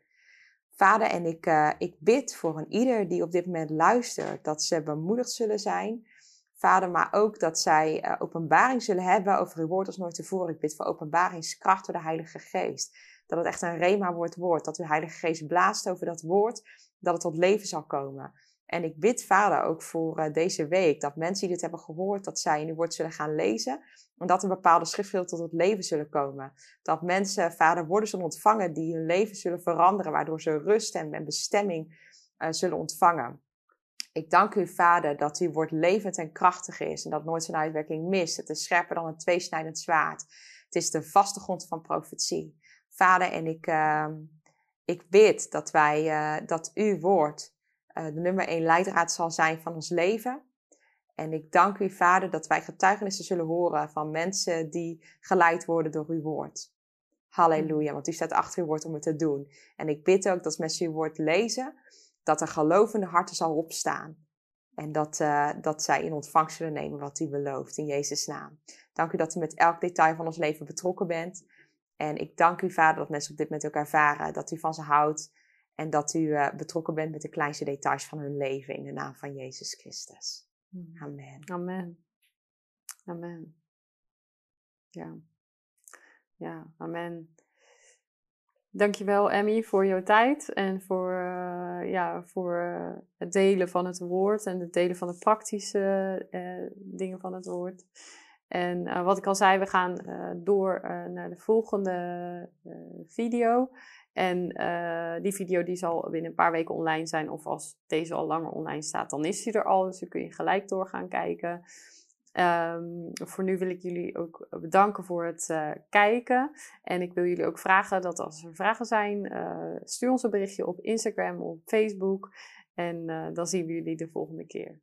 Vader, en ik, uh, ik bid voor een ieder die op dit moment luistert, dat ze bemoedigd zullen zijn. Vader, maar ook dat zij uh, openbaring zullen hebben over uw woord als nooit tevoren. Ik bid voor openbaringskracht door de Heilige Geest dat het echt een rema-woord wordt. Dat uw Heilige Geest blaast over dat woord, dat het tot leven zal komen. En ik bid, Vader, ook voor uh, deze week, dat mensen die dit hebben gehoord, dat zij in uw woord zullen gaan lezen. En dat een bepaalde schriftgeld tot het leven zullen komen. Dat mensen, Vader, woorden zullen ontvangen die hun leven zullen veranderen, waardoor ze rust en, bestemming uh, zullen ontvangen. Ik dank u, Vader, dat uw woord levend en krachtig is en dat nooit zijn uitwerking mist. Het is scherper dan een tweesnijdend zwaard. Het is de vaste grond van profetie. Vader, en ik, uh, ik bid dat wij, uh, dat uw woord uh, de nummer één leidraad zal zijn van ons leven. En ik dank u, Vader, dat wij getuigenissen zullen horen van mensen die geleid worden door uw woord. Halleluja, want u staat achter uw woord om het te doen. En ik bid ook dat als mensen uw woord lezen, dat er gelovende harten zal opstaan. En dat, uh, dat zij in ontvangst zullen nemen wat u belooft, in Jezus' naam. Dank u dat u met elk detail van ons leven betrokken bent. En ik dank u, Vader, dat mensen op dit moment ook ervaren dat u van ze houdt. En dat u uh, betrokken bent met de kleinste details van hun leven in de naam van Jezus Christus. Hmm. Amen. Amen. Amen. Ja. Ja, amen. Dankjewel, Emmy, voor jouw tijd en voor, uh, ja, voor uh, het delen van het woord en het delen van de praktische uh, dingen van het woord. En uh, wat ik al zei, we gaan uh, door uh, naar de volgende video. En die video die zal binnen een paar weken online zijn. Of als deze al langer online staat, dan is die er al. Dus dan kun je gelijk door gaan kijken. Ehm, voor nu wil ik jullie ook bedanken voor het kijken. En ik wil jullie ook vragen dat als er vragen zijn, stuur ons een berichtje op Instagram of Facebook. En dan zien we jullie de volgende keer.